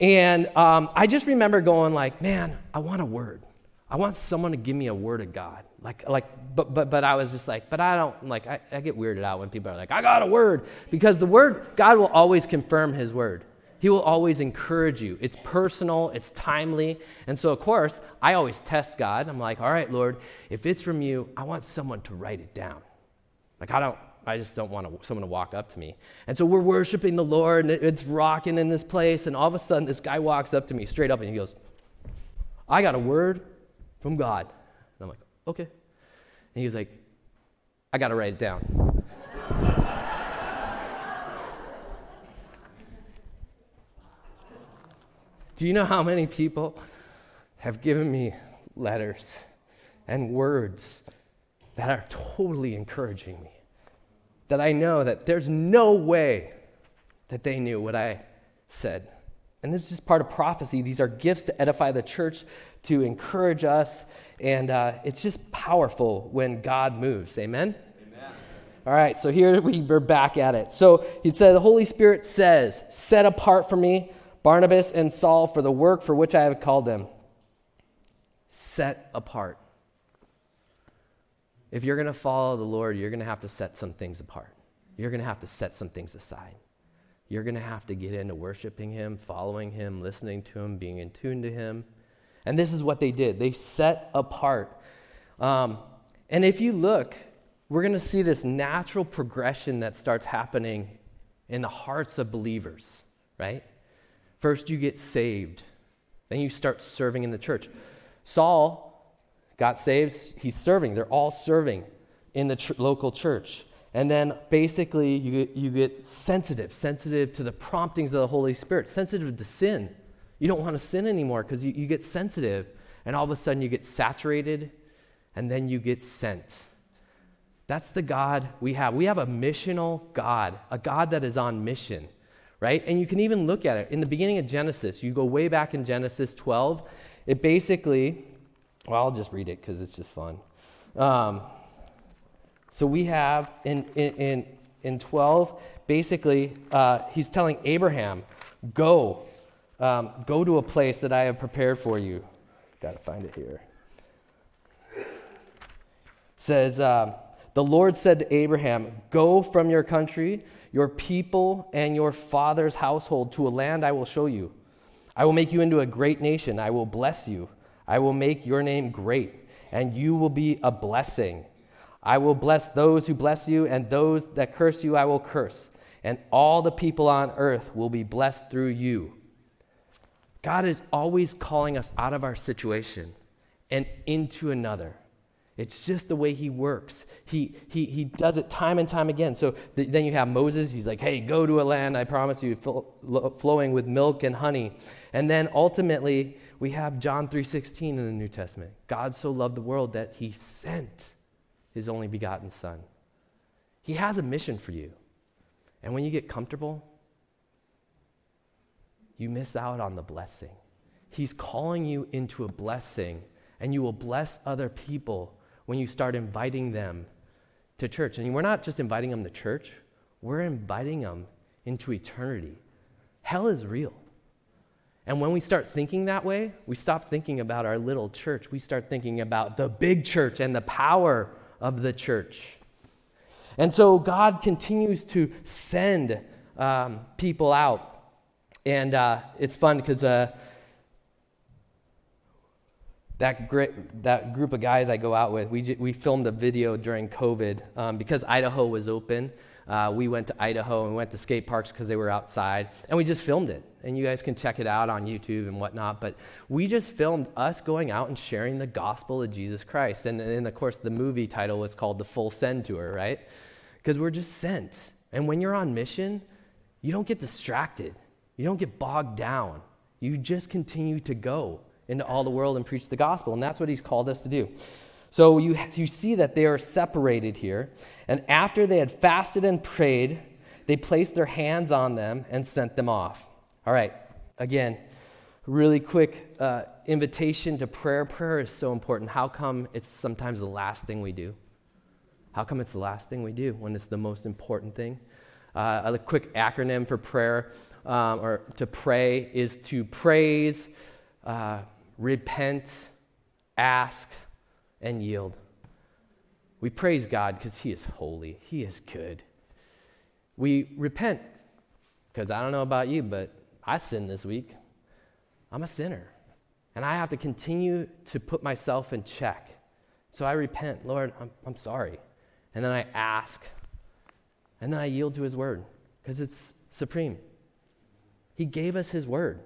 And um, I just remember going like, man, I want a word. I want someone to give me a word of God. Like, like, but, but, but I was just like, but I don't, like, I, I get weirded out when people are like, I got a word. Because the word, God will always confirm his word. He will always encourage you. It's personal, it's timely. And so, of course, I always test God. I'm like, all right, Lord, if it's from you, I want someone to write it down. Like, I don't, I just don't want someone to walk up to me. And so we're worshiping the Lord, and it's rocking in this place. And all of a sudden, this guy walks up to me straight up and he goes, I got a word from God. And I'm like, okay. And he's like, I got to write it down. Do you know how many people have given me letters and words that are totally encouraging me? that I know that there's no way that they knew what I said. And this is just part of prophecy. These are gifts to edify the church, to encourage us. And uh, it's just powerful when God moves. Amen? Amen? All right, so here we, we're back at it. So he said, The Holy Spirit says, Set apart for me Barnabas and Saul for the work for which I have called them. Set apart. If you're going to follow the Lord, you're going to have to set some things apart. You're going to have to set some things aside. You're going to have to get into worshiping Him, following Him, listening to Him, being in tune to Him. And this is what they did they set apart. Um, and if you look, we're going to see this natural progression that starts happening in the hearts of believers, right? First, you get saved, then you start serving in the church. Saul got saved, he's serving. They're all serving in the ch- local church. And then basically, you you get sensitive, sensitive to the promptings of the Holy Spirit, sensitive to sin. You don't want to sin anymore because you, you get sensitive. And all of a sudden, you get saturated, and then you get sent. That's the God we have. We have a missional God, a God that is on mission, right? And you can even look at it in the beginning of Genesis. You go way back in Genesis 12. It basically well, I'll just read it because it's just fun. Um, so we have in, in, in 12, basically, uh, he's telling Abraham, go, um, go to a place that I have prepared for you. Got to find it here. Says, um, the Lord said to Abraham, Go from your country, your people, and your father's household to a land I will show you. I will make you into a great nation. I will bless you. I will make your name great, and you will be a blessing. I will bless those who bless you, and those that curse you, I will curse. And all the people on earth will be blessed through you. God is always calling us out of our situation and into another. It's just the way he works. He, he, he does it time and time again. So th- then you have Moses. He's like, hey, go to a land, I promise you, flowing with milk and honey. And then ultimately, we have John 3:16 in the New Testament. God so loved the world that he sent his only begotten son. He has a mission for you. And when you get comfortable, you miss out on the blessing. He's calling you into a blessing, and you will bless other people when you start inviting them to church. And we're not just inviting them to church, we're inviting them into eternity Hell is real. And when we start thinking that way, we stop thinking about our little church. We start thinking about the big church and the power of the church. And so God continues to send um, people out. And uh, it's fun because uh, that, great, that group of guys I go out with, we, we filmed a video during COVID um, because Idaho was open. Uh, we went to Idaho and we went to skate parks because they were outside, and we just filmed it. And you guys can check it out on YouTube and whatnot. But we just filmed us going out and sharing the gospel of Jesus Christ. And, and of course, the movie title was called The Full Send Tour, right? Because we're just sent. And when you're on mission, you don't get distracted, you don't get bogged down. You just continue to go into all the world and preach the gospel. And that's what he's called us to do. So you, you see that they are separated here. And after they had fasted and prayed, they placed their hands on them and sent them off. All right, again, really quick uh, invitation to prayer. Prayer is so important. How come it's sometimes the last thing we do? How come it's the last thing we do when it's the most important thing? Uh, a quick acronym for prayer um, or to pray is to praise, uh, repent, ask, and yield. We praise God because He is holy, He is good. We repent because I don't know about you, but I sinned this week. I'm a sinner. And I have to continue to put myself in check. So I repent, Lord, I'm, I'm sorry. And then I ask. And then I yield to His word because it's supreme. He gave us His word.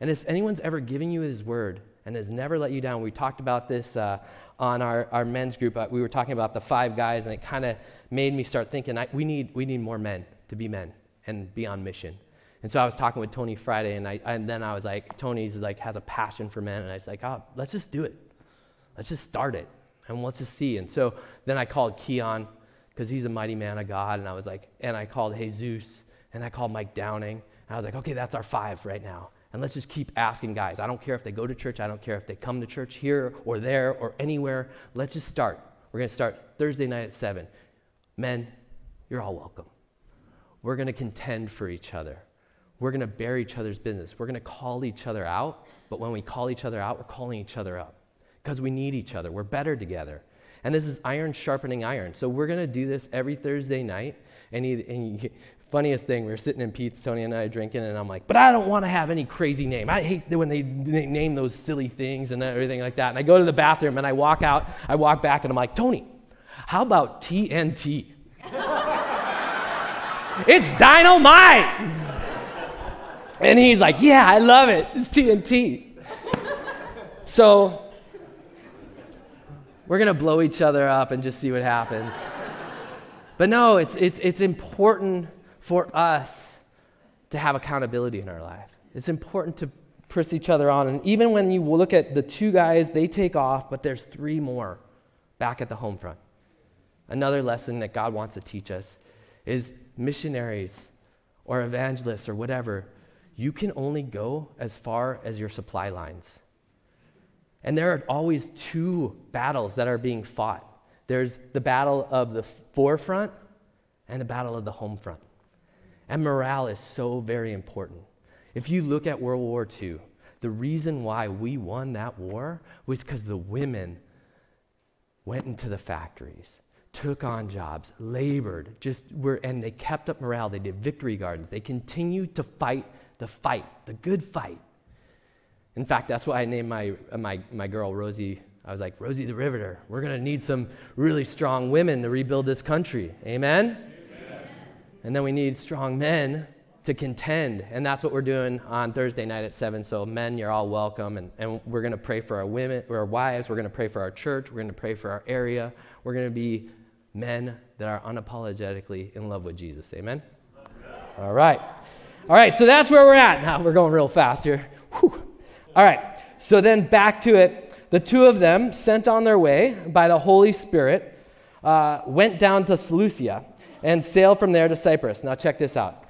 And if anyone's ever given you His word and has never let you down, we talked about this uh, on our, our men's group. Uh, we were talking about the five guys, and it kind of made me start thinking I, we, need, we need more men to be men and be on mission. And so I was talking with Tony Friday, and, I, and then I was like, Tony's like has a passion for men, and I was like, oh, let's just do it. Let's just start it, and let's just see. And so then I called Keon because he's a mighty man of God, and I was like, and I called Jesus, and I called Mike Downing, and I was like, okay, that's our five right now. And let's just keep asking guys. I don't care if they go to church, I don't care if they come to church here or there or anywhere. Let's just start. We're going to start Thursday night at 7. Men, you're all welcome. We're going to contend for each other. We're going to bear each other's business. We're going to call each other out, but when we call each other out, we're calling each other up because we need each other. We're better together. And this is iron sharpening iron. So we're going to do this every Thursday night. And, he, and Funniest thing, we were sitting in Pete's, Tony and I drinking, and I'm like, but I don't want to have any crazy name. I hate when they, they name those silly things and everything like that. And I go to the bathroom and I walk out, I walk back, and I'm like, Tony, how about TNT? *laughs* it's dynamite! And he's like, yeah, I love it. It's TNT. so we're going to blow each other up and just see what happens. But no, it's, it's, it's important for us to have accountability in our life. It's important to press each other on. And even when you look at the two guys, they take off, but there's three more back at the home front. Another lesson that God wants to teach us is missionaries or evangelists or whatever, you can only go as far as your supply lines. And there are always two battles that are being fought there's the battle of the forefront and the battle of the home front. And morale is so very important. If you look at World War II, the reason why we won that war was because the women went into the factories, took on jobs, labored, just were, and they kept up morale. They did victory gardens. They continued to fight the fight, the good fight. In fact, that's why I named my, uh, my, my girl Rosie. I was like, Rosie the Riveter. We're going to need some really strong women to rebuild this country. Amen? And then we need strong men to contend. And that's what we're doing on Thursday night at 7. So, men, you're all welcome. And, and we're going to pray for our women, our wives. We're going to pray for our church. We're going to pray for our area. We're going to be men that are unapologetically in love with Jesus. Amen? All right. All right, so that's where we're at. Now, we're going real fast here. Whew. All right, so then back to it. The two of them, sent on their way by the Holy Spirit, uh, went down to Seleucia and sailed from there to Cyprus. Now, check this out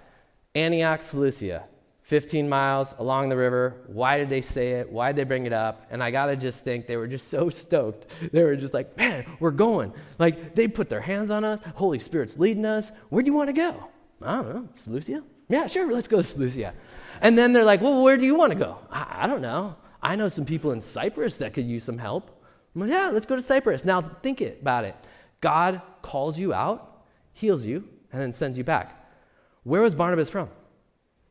Antioch, Seleucia, 15 miles along the river. Why did they say it? Why did they bring it up? And I got to just think they were just *laughs* so stoked. They were just like, man, we're going. Like, they put their hands on us. Holy Spirit's leading us. Where do you want to go? I don't know, Seleucia? Yeah, sure, let's go to Seleucia. And then they're like, well, where do you want to go? I, I don't know. I know some people in Cyprus that could use some help. I'm like, yeah, let's go to Cyprus. Now think it, about it. God calls you out, heals you, and then sends you back. Where was Barnabas from?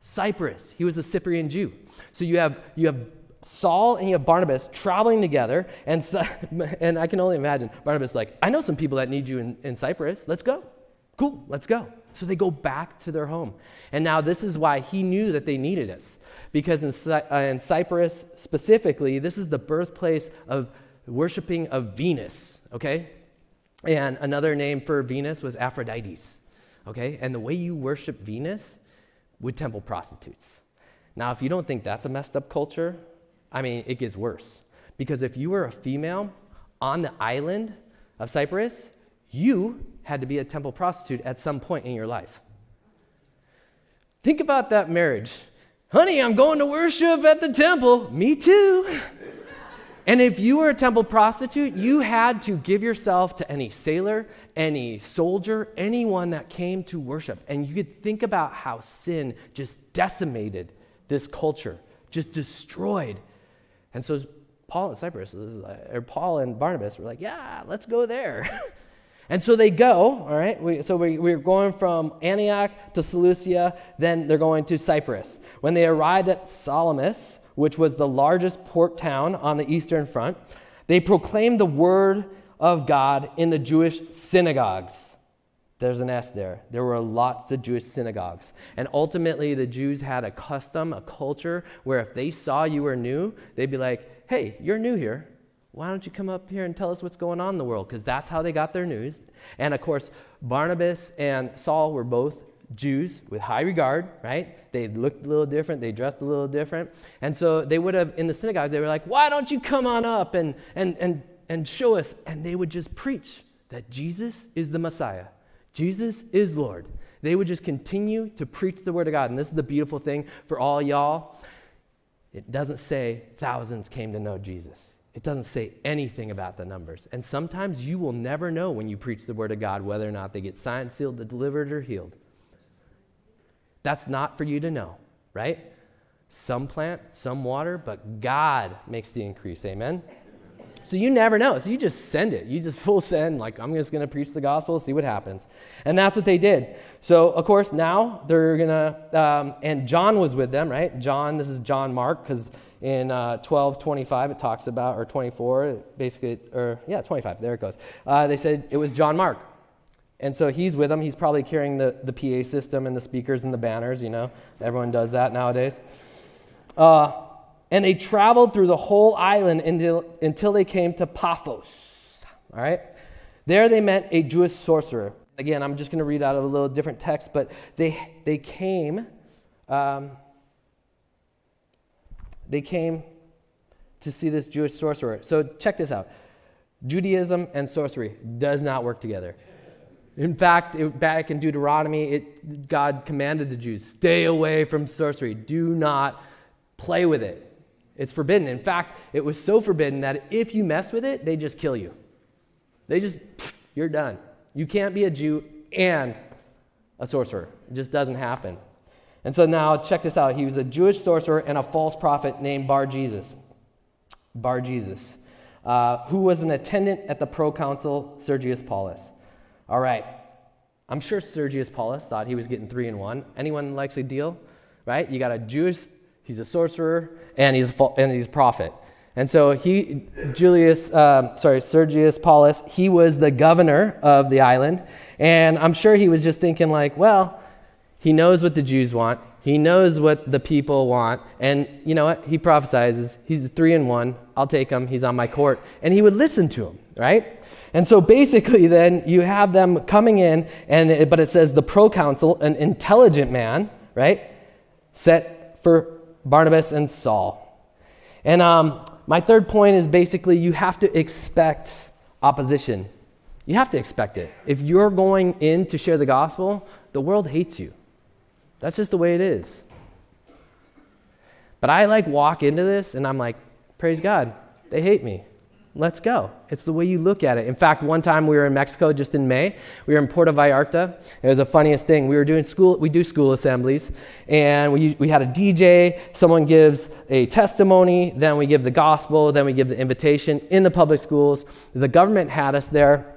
Cyprus. He was a Cyprian Jew. So you have you have Saul and you have Barnabas traveling together, and, *laughs* and I can only imagine Barnabas like, I know some people that need you in, in Cyprus. Let's go. Cool, let's go. So they go back to their home. And now this is why he knew that they needed us. Because in, uh, in Cyprus specifically, this is the birthplace of worshiping of Venus, okay? And another name for Venus was Aphrodites, okay? And the way you worship Venus with temple prostitutes. Now, if you don't think that's a messed up culture, I mean, it gets worse. Because if you were a female on the island of Cyprus, you had to be a temple prostitute at some point in your life. Think about that marriage. Honey, I'm going to worship at the temple. Me too. *laughs* And if you were a temple prostitute, you had to give yourself to any sailor, any soldier, anyone that came to worship. And you could think about how sin just decimated this culture, just destroyed. And so Paul and Cyprus, uh, or Paul and Barnabas were like, yeah, let's go there. *laughs* and so they go, all right? We, so we, we're going from Antioch to Seleucia, then they're going to Cyprus. When they arrived at Salamis, which was the largest port town on the eastern front, they proclaimed the word of God in the Jewish synagogues. There's an S there. There were lots of Jewish synagogues. And ultimately, the Jews had a custom, a culture, where if they saw you were new, they'd be like, hey, you're new here. Why don't you come up here and tell us what's going on in the world? Because that's how they got their news. And of course, Barnabas and Saul were both Jews with high regard, right? They looked a little different, they dressed a little different. And so they would have, in the synagogues, they were like, why don't you come on up and, and, and, and show us? And they would just preach that Jesus is the Messiah, Jesus is Lord. They would just continue to preach the word of God. And this is the beautiful thing for all y'all. It doesn't say thousands came to know Jesus. It doesn't say anything about the numbers. And sometimes you will never know when you preach the word of God whether or not they get signed, sealed, delivered, or healed. That's not for you to know, right? Some plant, some water, but God makes the increase. Amen? So you never know. So you just send it. You just *laughs* full send, like, I'm just going to preach the gospel, see what happens. And that's what they did. So, of course, now they're going to, um, and John was with them, right? John, this is John Mark, because in uh, 12 25 it talks about, or 24, basically, or yeah, 25, there it goes. Uh, they said it was John Mark. And so he's with them. He's probably carrying the, the PA system and the speakers and the banners, you know. Everyone does that nowadays. Uh, and they traveled through the whole island until, until they came to Paphos. All right? There they met a Jewish sorcerer. Again, I'm just going to read out of a little different text, but they, they came. Um, they came to see this Jewish sorcerer. So check this out Judaism and sorcery does not work together. In fact, it, back in Deuteronomy, it, God commanded the Jews stay away from sorcery, do not play with it. It's forbidden. In fact, it was so forbidden that if you messed with it, they just kill you. They just, *sniffs* you're done. You can't be a Jew and a sorcerer. It just doesn't happen. And so now, check this out. He was a Jewish sorcerer and a false prophet named Bar Jesus. Bar Jesus, uh, who was an attendant at the proconsul Sergius Paulus. All right. I'm sure Sergius Paulus thought he was getting three in one. Anyone likes a deal? Right? You got a Jewish, he's a sorcerer, and he's, and he's a prophet. And so he, Julius, uh, sorry, Sergius Paulus, he was the governor of the island. And I'm sure he was just thinking, like, well, he knows what the Jews want. He knows what the people want. And you know what? He prophesizes. He's three in one. I'll take him. He's on my court. And he would listen to him, right? And so basically, then you have them coming in, and but it says the proconsul, an intelligent man, right, set for Barnabas and Saul. And um, my third point is basically you have to expect opposition. You have to expect it. If you're going in to share the gospel, the world hates you. That's just the way it is. But I like walk into this and I'm like, praise God, they hate me. Let's go. It's the way you look at it. In fact, one time we were in Mexico just in May. We were in Puerto Vallarta. It was the funniest thing. We were doing school, we do school assemblies, and we, we had a DJ. Someone gives a testimony, then we give the gospel, then we give the invitation in the public schools. The government had us there.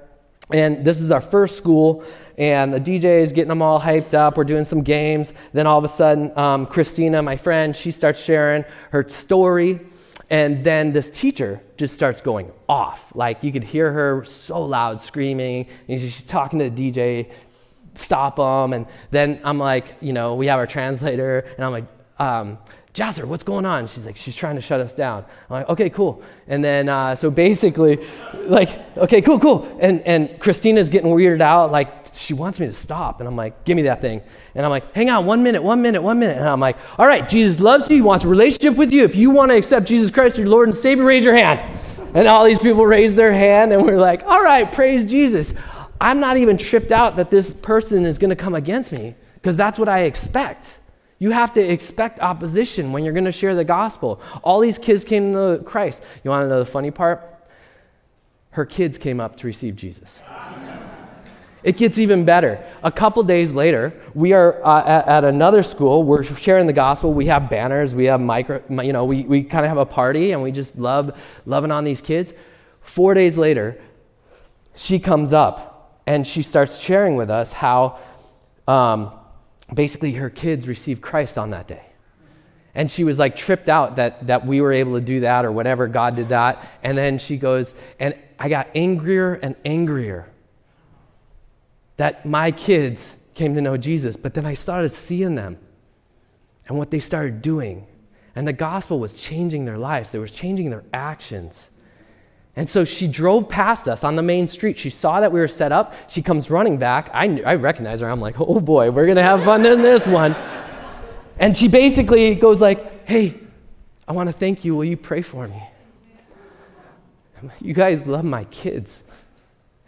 And this is our first school, and the DJ is getting them all hyped up. We're doing some games. Then all of a sudden, um, Christina, my friend, she starts sharing her story and then this teacher just starts going off. Like you could hear her so loud screaming, and she's talking to the DJ, stop them. And then I'm like, you know, we have our translator, and I'm like, um, Jazzer, what's going on? She's like, she's trying to shut us down. I'm like, okay, cool. And then, uh, so basically, *laughs* like, okay, cool, cool. And, and Christina's getting weirded out, like, she wants me to stop. And I'm like, give me that thing. And I'm like, hang on, one minute, one minute, one minute. And I'm like, all right, Jesus loves you. He wants a relationship with you. If you want to accept Jesus Christ your Lord and Savior, raise your hand. And all these people raise their hand, and we're like, all right, praise Jesus. I'm not even tripped out that this person is going to come against me because that's what I expect. You have to expect opposition when you're going to share the gospel. All these kids came to Christ. You want to know the funny part? Her kids came up to receive Jesus. It gets even better. A couple days later, we are uh, at, at, another school. We're sharing the gospel. We have banners. We have micro, you know, we, we kind of have a party and we just love loving on these kids. Four days later, she comes up and she starts sharing with us how um, basically her kids received Christ on that day. And she was like tripped out that, that we were able to do that or whatever, God did that. And then she goes, and I got angrier and angrier that my kids came to know Jesus, but then I started seeing them and what they started doing. And the gospel was changing their lives, it was changing their actions. And so she drove past us on the main street. She saw that we were set up. She comes running back. I, I recognize her. I'm like, oh boy, we're going to have fun in this one. And she basically goes like, hey, I want to thank you. Will you pray for me? You guys love my kids.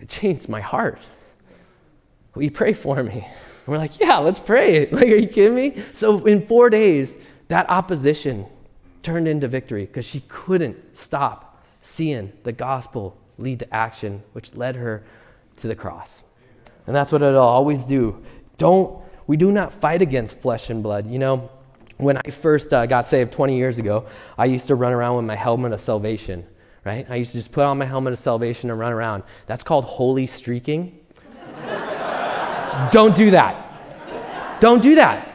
It changed my heart. Will you pray for me? And we're like, yeah, let's pray. *laughs* Like, are you kidding me? So in four days, that opposition turned into victory because she couldn't stop seeing the gospel lead to action, which led her to the cross. And that's what it'll always do. Don't, we do not fight against flesh and blood. You know, when I first uh, got saved 20 years ago, I used to run around with my helmet of salvation, right? I used to just put on my helmet of salvation and run around. That's called holy streaking. Don't do that. Don't do that.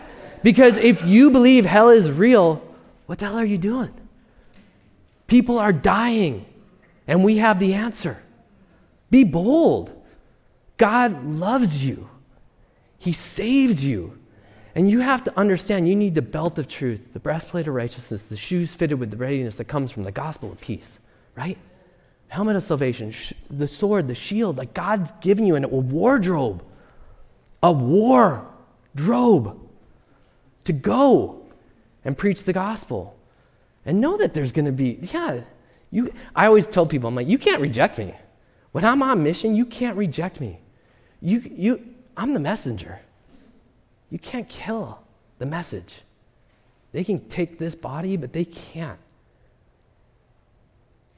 Because if you believe hell is real, what the hell are you doing? People are dying, and we have the answer. Be bold. God loves you, He saves you. And you have to understand you need the belt of truth, the breastplate of righteousness, the shoes fitted with the readiness that comes from the gospel of peace, right? Helmet of salvation, sh- the sword, the shield, like God's giving you a wardrobe a war drobe to go and preach the gospel and know that there's going to be yeah you i always tell people i'm like you can't reject me. When i'm on mission you can't reject me. You you i'm the messenger. You can't kill the message. They can take this body but they can't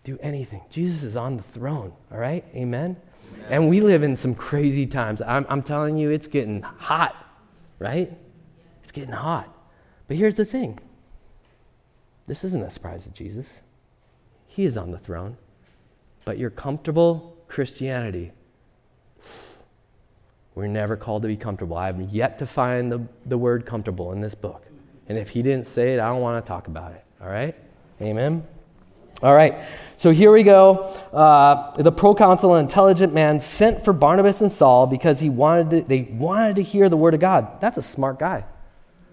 do anything. Jesus is on the throne all right? Amen and we live in some crazy times. I'm, I'm telling you, it's getting hot, right? It's getting hot. But here's the thing this isn't a surprise to Jesus. He is on the throne. But your comfortable Christianity, we're never called to be comfortable. I have yet to find the, the word comfortable in this book. And if he didn't say it, I don't want to talk about it. All right? Amen? All right, so here we go. Uh, the proconsul, an intelligent man, sent for Barnabas and Saul because he wanted to, they wanted to hear the word of God. That's a smart guy,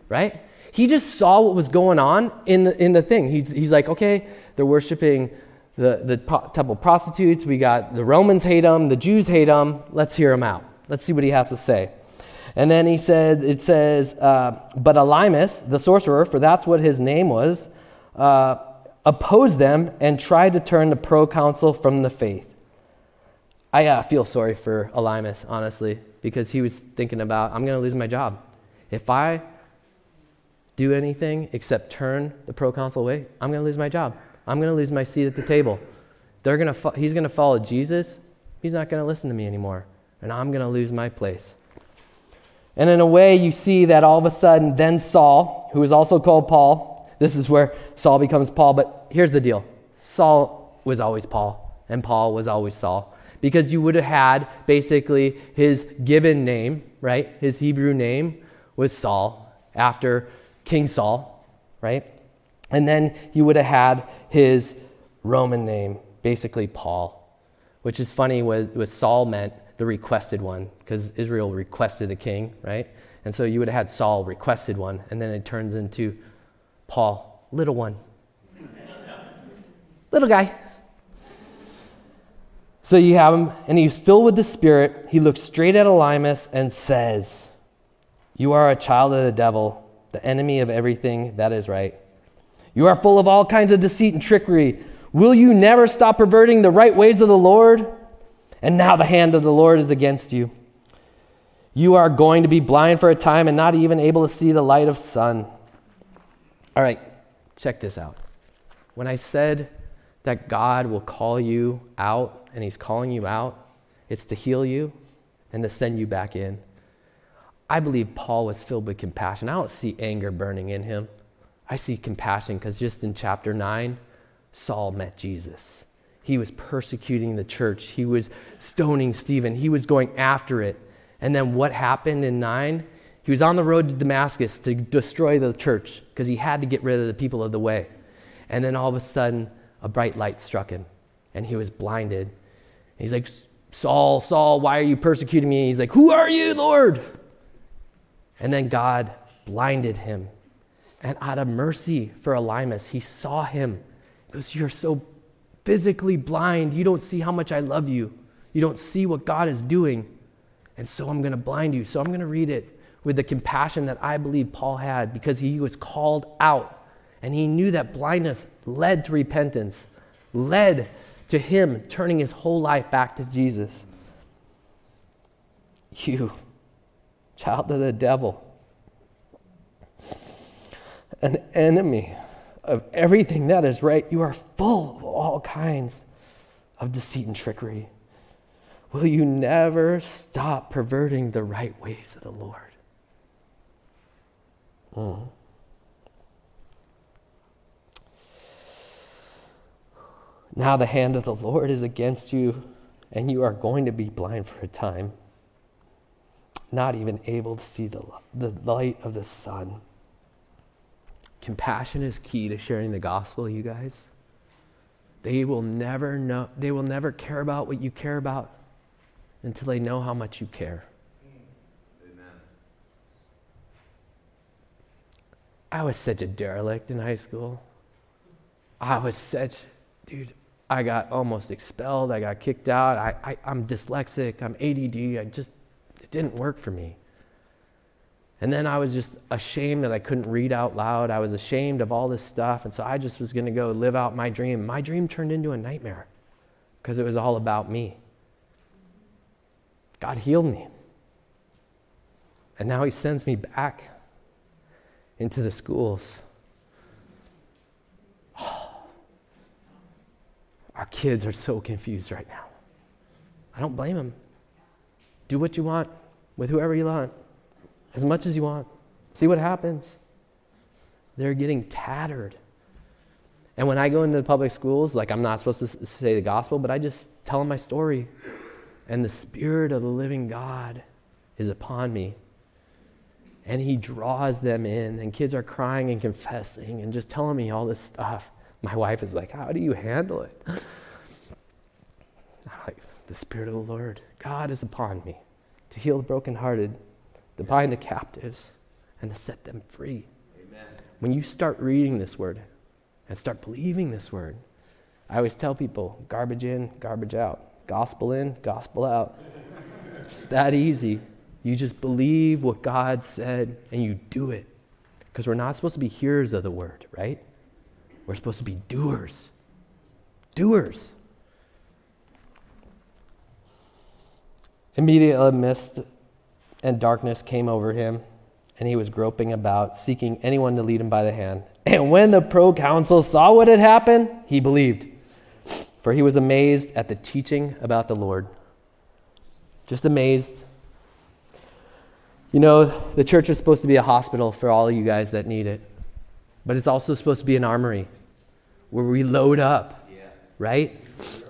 right? He just saw what was going on in the, in the thing. He's, he's like, okay, they're worshiping the, the temple prostitutes. We got the Romans hate them, the Jews hate them. Let's hear him out. Let's see what he has to say. And then he said, it says, uh, but Elymas, the sorcerer, for that's what his name was, uh, opposed them and tried to turn the proconsul from the faith. I uh, feel sorry for Elymas, honestly, because he was thinking about, I'm going to lose my job. If I do anything except turn the proconsul away, I'm going to lose my job. I'm going to lose my seat at the table. they're gonna fo- he's going to follow Jesus, he's not going to listen to me anymore. And I'm going to lose my place. And in a way, you see that all of a sudden, then Saul, who is also called Paul, this is where Saul becomes Paul. But here's the deal Saul was always Paul, and Paul was always Saul. Because you would have had basically his given name, right? His Hebrew name was Saul after King Saul, right? And then you would have had his Roman name, basically Paul, which is funny, was, was Saul meant the requested one, because Israel requested a king, right? And so you would have had Saul requested one, and then it turns into Paul, little one. little guy. So you have him, and he's filled with the Spirit. He looks straight at Elymas and says, You are a child of the devil, the enemy of everything that is right. You are full of all kinds of deceit and trickery. Will you never stop perverting the right ways of the Lord? And now the hand of the Lord is against you. You are going to be blind for a time and not even able to see the light of sun. All right, check this out. When I said that God will call you out and He's calling you out, it's to heal you and to send you back in. I believe Paul was filled with compassion. I don't see anger burning in him. I see compassion because just in chapter 9, Saul met Jesus. He was persecuting the church, he was stoning Stephen, he was going after it. And then what happened in 9? He was on the road to Damascus to destroy the church because he had to get rid of the people of the way. And then all of a sudden, a bright light struck him and he was blinded He's like, Saul, Saul, why are you persecuting me? He's like, Who are you, Lord? And then God blinded him. And out of mercy for Elymas, he saw him. He goes, You're so physically blind. You don't see how much I love you. You don't see what God is doing. And so I'm going to blind you. So I'm going to read it with the compassion that I believe Paul had because he was called out. And he knew that blindness led to repentance, led to him turning his whole life back to Jesus. You, child of the devil, an enemy of everything that is right, you are full of all kinds of deceit and trickery. Will you never stop perverting the right ways of the Lord? Mm. Now the hand of the Lord is against you, and you are going to be blind for a time, not even able to see the, the light of the sun. Compassion is key to sharing the gospel, you guys. They will never know, they will never care about what you care about until they know how much you care. I was such a derelict in high school. I was such, dude, I got almost expelled. I got kicked out. I, I, I'm dyslexic. I'm ADD. I just, it didn't work for me. And then I was just ashamed that I couldn't read out loud. I was ashamed of all this stuff. And so I just was going to go live out my dream. My dream turned into a nightmare because it was all about me. God healed me. And now He sends me back into the schools oh, Our kids are so confused right now. I don't blame them. Do what you want with whoever you want, as much as you want. See what happens. They're getting tattered. And when I go into the public schools, like I'm not supposed to say the gospel, but I just tell them my story. And the Spirit of the living God is upon me. And He draws them in, and kids are crying and confessing and just telling me all this stuff. My wife is like, How do you handle it? *sighs* I'm like, The Spirit of the Lord, God is upon me to heal the brokenhearted, to bind the captives, and to set them free. Amen. When you start reading this word and start believing this word, I always tell people garbage in, garbage out, gospel in, gospel out. *laughs* it's that easy. You just believe what God said and you do it. Because we're not supposed to be hearers of the word, right? We're supposed to be doers. Doers. Immediately, mist and darkness came over him, and he was groping about, seeking anyone to lead him by the hand. *laughs* And when the proconsul saw what had happened, he believed. for he was amazed at the teaching about the Lord. Just amazed. You know, the church is supposed to be a hospital for all of you guys that need it, but it's also supposed to be an armory where we load up, right?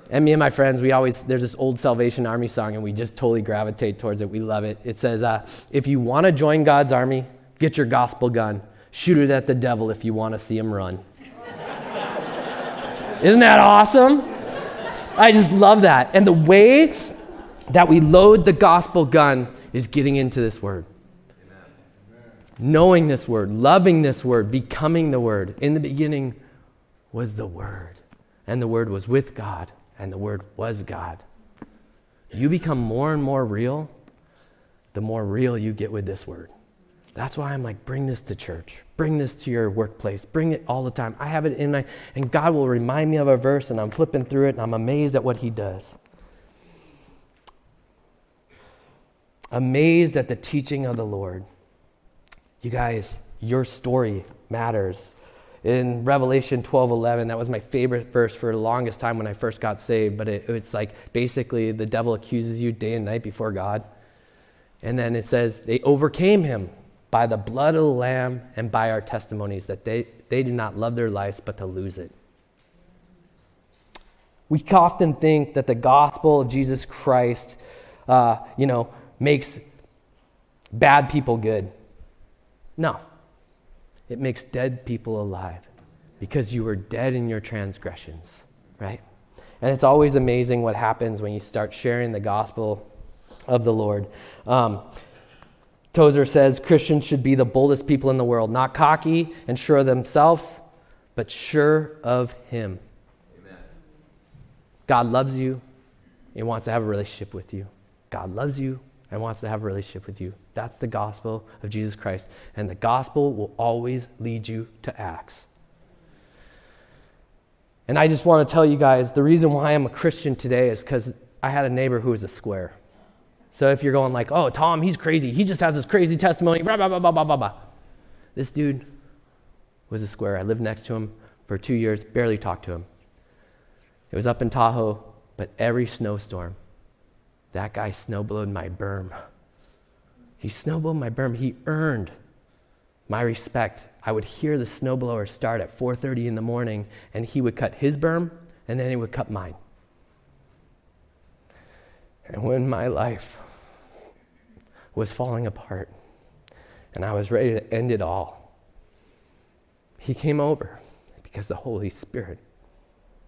And me and my friends, we always, there's this old Salvation Army song, and we just totally gravitate towards it. We love it. It says, uh, If you want to join God's army, get your gospel gun. Shoot it at the devil if you want to see him run. *laughs* Isn't that awesome? I just love that. And the way that we load the gospel gun is getting into this word. Knowing this word, loving this word, becoming the word. In the beginning was the word, and the word was with God, and the word was God. You become more and more real, the more real you get with this word. That's why I'm like, bring this to church. Bring this to your workplace. Bring it all the time. I have it in my, and God will remind me of a verse, and I'm flipping through it, and I'm amazed at what He does. Amazed at the teaching of the Lord. You guys, your story matters. In Revelation 12 11, that was my favorite verse for the longest time when I first got saved, but it, it's like basically the devil accuses you day and night before God. And then it says, they overcame him by the blood of the Lamb and by our testimonies, that they, they did not love their lives but to lose it. We often think that the gospel of Jesus Christ, uh, you know, makes bad people good. No, it makes dead people alive because you were dead in your transgressions, right? And it's always amazing what happens when you start sharing the gospel of the Lord. Um, Tozer says Christians should be the boldest people in the world, not cocky and sure of themselves, but sure of Him. Amen. God loves you and wants to have a relationship with you. God loves you and wants to have a relationship with you. That's the gospel of Jesus Christ. And the gospel will always lead you to acts. And I just want to tell you guys the reason why I'm a Christian today is because I had a neighbor who was a square. So if you're going like, oh, Tom, he's crazy. He just has this crazy testimony, blah, blah, blah, blah, blah, blah, blah. This dude was a square. I lived next to him for two years, barely talked to him. It was up in Tahoe, but every snowstorm, that guy snowblowed my berm. He snowblowed my berm. He earned my respect. I would hear the snowblower start at 4:30 in the morning, and he would cut his berm, and then he would cut mine. And when my life was falling apart and I was ready to end it all, he came over because the Holy Spirit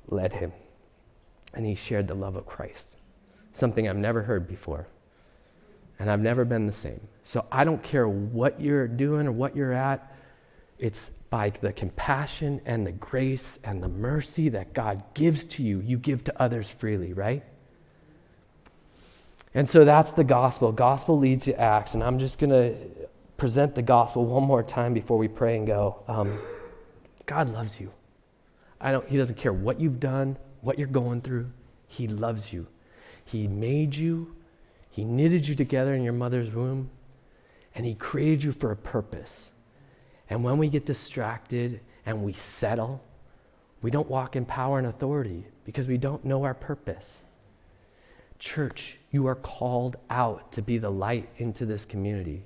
led him and he shared the love of Christ, something I've never heard before. And I've never been the same. So I don't care what you're doing or what you're at, it's by the compassion and the grace and the mercy that God gives to you, you give to others freely, right? And so that's the gospel. Gospel leads to acts. And I'm just going to present the gospel one more time before we pray and go. Um, God loves you. I don't, he doesn't care what you've done, what you're going through. He loves you. He made you, He knitted you together in your mother's womb, and He created you for a purpose. And when we get distracted and we settle, we don't walk in power and authority because we don't know our purpose. Church, you are called out to be the light into this community.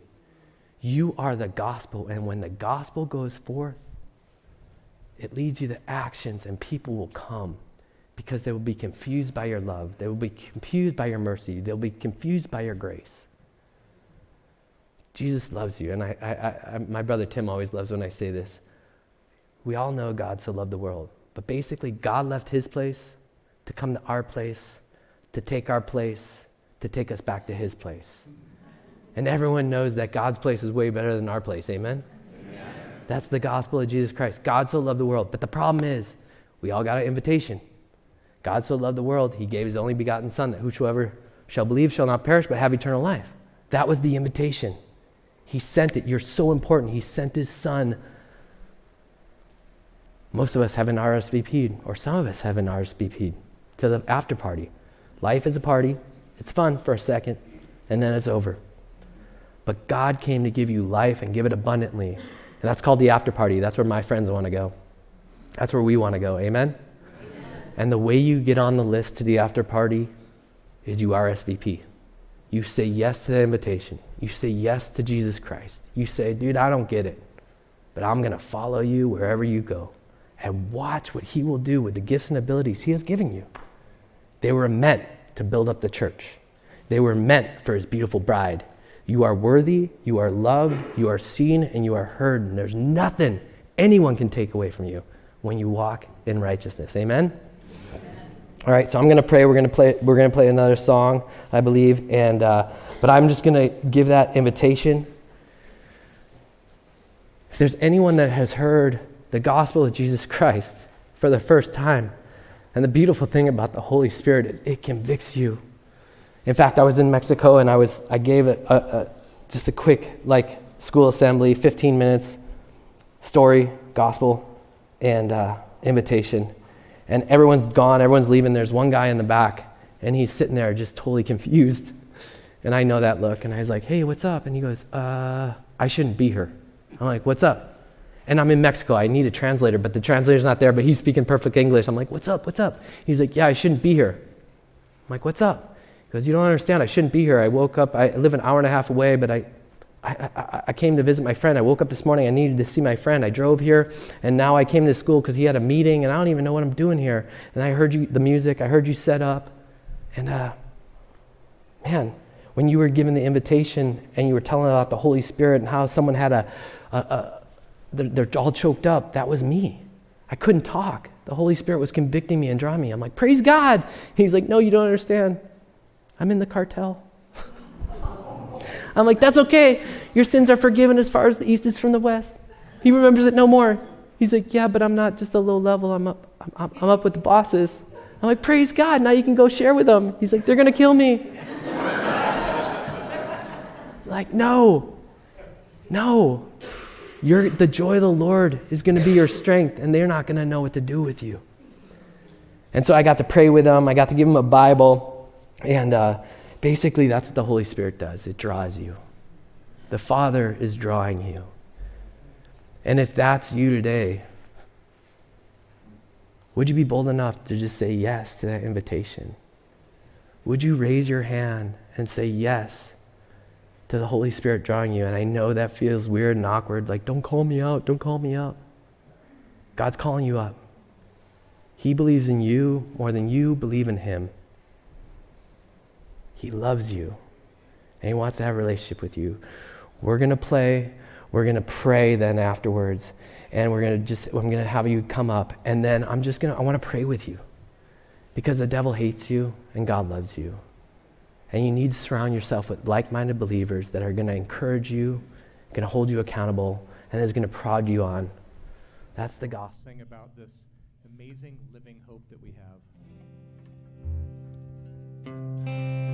You are the gospel, and when the gospel goes forth, it leads you to actions, and people will come because they will be confused by your love. They will be confused by your mercy. They'll be confused by your grace. Jesus loves you, and I, I, I, my brother Tim always loves when I say this. We all know God so loved the world, but basically, God left his place to come to our place to take our place, to take us back to his place. And everyone knows that God's place is way better than our place. Amen? Amen? That's the gospel of Jesus Christ. God so loved the world. But the problem is, we all got an invitation. God so loved the world, he gave his only begotten Son, that whosoever shall believe shall not perish, but have eternal life. That was the invitation. He sent it. You're so important. He sent his Son. Most of us have an RSVP'd, or some of us have an RSVP'd to the after party. Life is a party, it's fun for a second, and then it's over. But God came to give you life and give it abundantly. And that's called the after party. That's where my friends want to go. That's where we want to go. Amen? And the way you get on the list to the after party is you RSVP. You say yes to the invitation. You say yes to Jesus Christ. You say, dude, I don't get it, but I'm going to follow you wherever you go and watch what he will do with the gifts and abilities he has given you. They were meant to build up the church, they were meant for his beautiful bride. You are worthy, you are loved, you are seen, and you are heard, and there's nothing anyone can take away from you when you walk in righteousness. Amen? All right, so I'm going to pray. We're going to play. We're going to play another song, I believe, and uh, but I'm just going to give that invitation. If there's anyone that has heard the gospel of Jesus Christ for the first time, and the beautiful thing about the Holy Spirit is it convicts you. In fact, I was in Mexico and I was I gave a, a, a just a quick like school assembly, 15 minutes, story, gospel, and uh, invitation and everyone's gone, everyone's leaving. There's one guy in the back, and he's sitting there just totally confused. And I know that look, and I was like, hey, what's up? And he goes, uh, I shouldn't be here. I'm like, what's up? And I'm in Mexico. I need a translator, but the translator's not there, but he's speaking perfect English. I'm like, what's up? What's up? He's like, yeah, I shouldn't be here. I'm like, what's up? He goes, you don't understand. I shouldn't be here. I woke up, I live an hour and a half away, but I, I, I, I, came to visit my friend. I woke up this morning. I needed to see my friend. I drove here, and now I came to school because he had a meeting, and I don't even know what I'm doing here. And I heard you, the music. I heard you set up, and uh, man, when you were given the invitation and you were telling about the Holy Spirit and how someone had a, a, a they're, they're all choked up, that was me. I couldn't talk. The Holy Spirit was convicting me and drawing me. I'm like, praise God. He's like, no, you don't understand. I'm in the cartel. I'm like, that's okay. Your sins are forgiven as far as the east is from the west. He remembers it no more. He's like, yeah, but I'm not just a low level. I'm up, I'm, I'm up with the bosses. I'm like, praise God. Now you can go share with them. He's like, they're going to kill me. *laughs* like, no, no. You're, the joy of the Lord is going to be your strength, and they're not going to know what to do with you. And so I got to pray with them. I got to give them a Bible. And, uh, Basically, that's what the Holy Spirit does it draws you. The Father is drawing you. And if that's you today, would you be bold enough to just say yes to that invitation? Would you raise your hand and say yes to the Holy Spirit drawing you? And I know that feels weird and awkward, like, don't call me out, don't call me out. God's calling you up. He believes in you more than you believe in Him. He loves you and He wants to have a relationship with you. We're going to play, we're going to pray then afterwards, and we're going to just, I'm going to have you come up, and then I'm just going to, I want to pray with you because the devil hates you and God loves you. And you need to surround yourself with like minded believers that are going to encourage you, going to hold you accountable, and is going to prod you on. That's the gospel. about this amazing living hope that we have.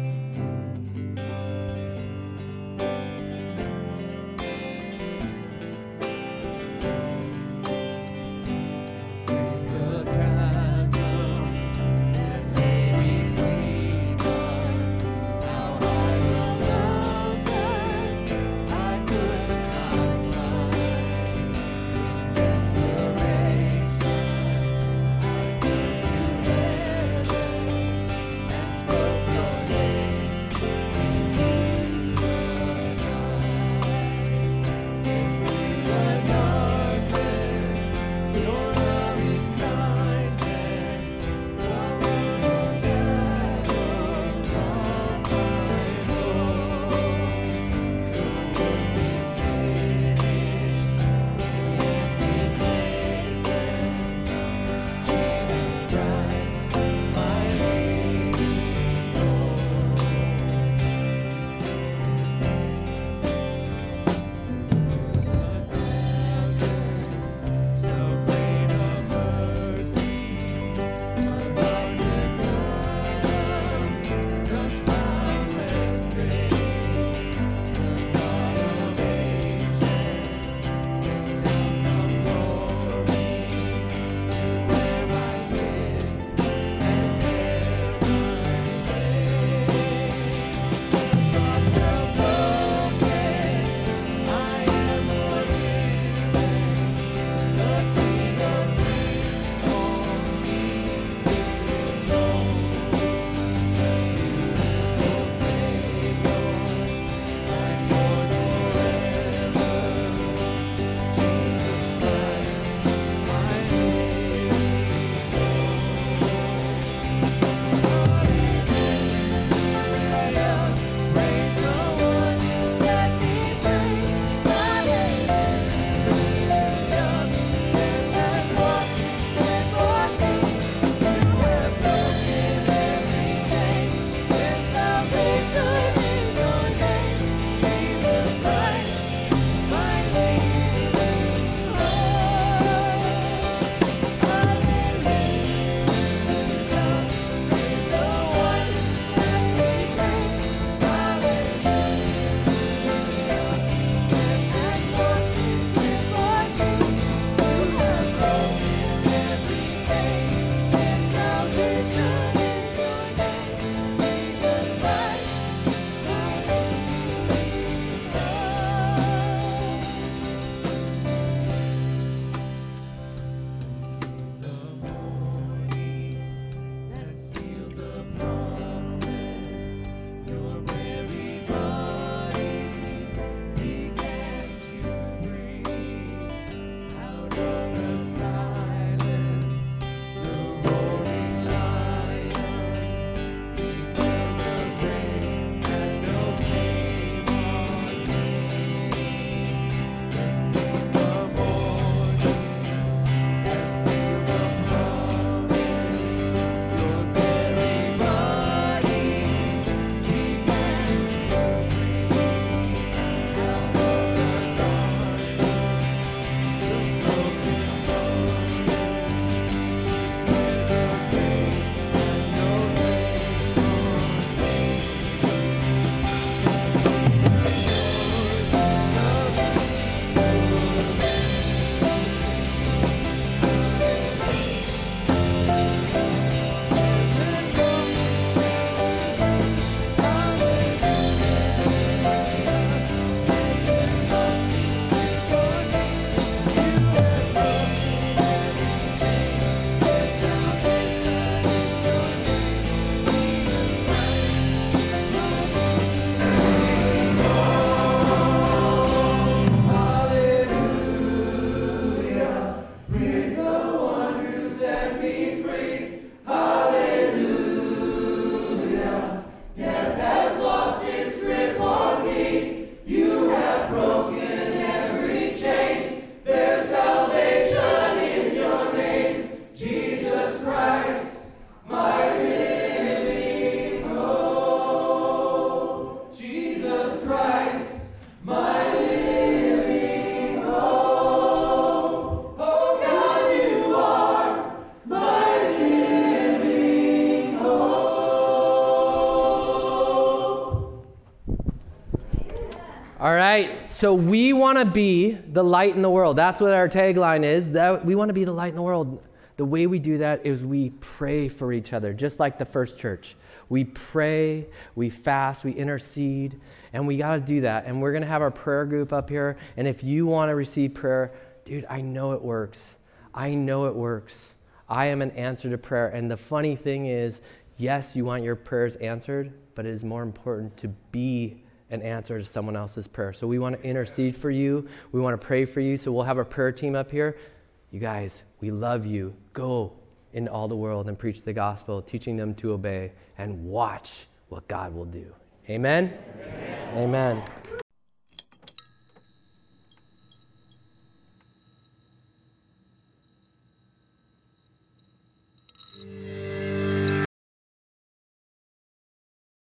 So we want to be the light in the world. That's what our tagline is. That we want to be the light in the world. The way we do that is we pray for each other, just like the first church. We pray, we fast, we intercede, and we got to do that. And we're going to have our prayer group up here. And if you want to receive prayer, dude, I know it works. I know it works. I am an answer to prayer. And the funny thing is, yes, you want your prayers answered, but it is more important to be an answer to someone else's prayer. So we want to intercede for you. We want to pray for you. So we'll have our prayer team up here. You guys, we love you. Go in all the world and preach the gospel, teaching them to obey, and watch what God will do. Amen? Amen. Amen.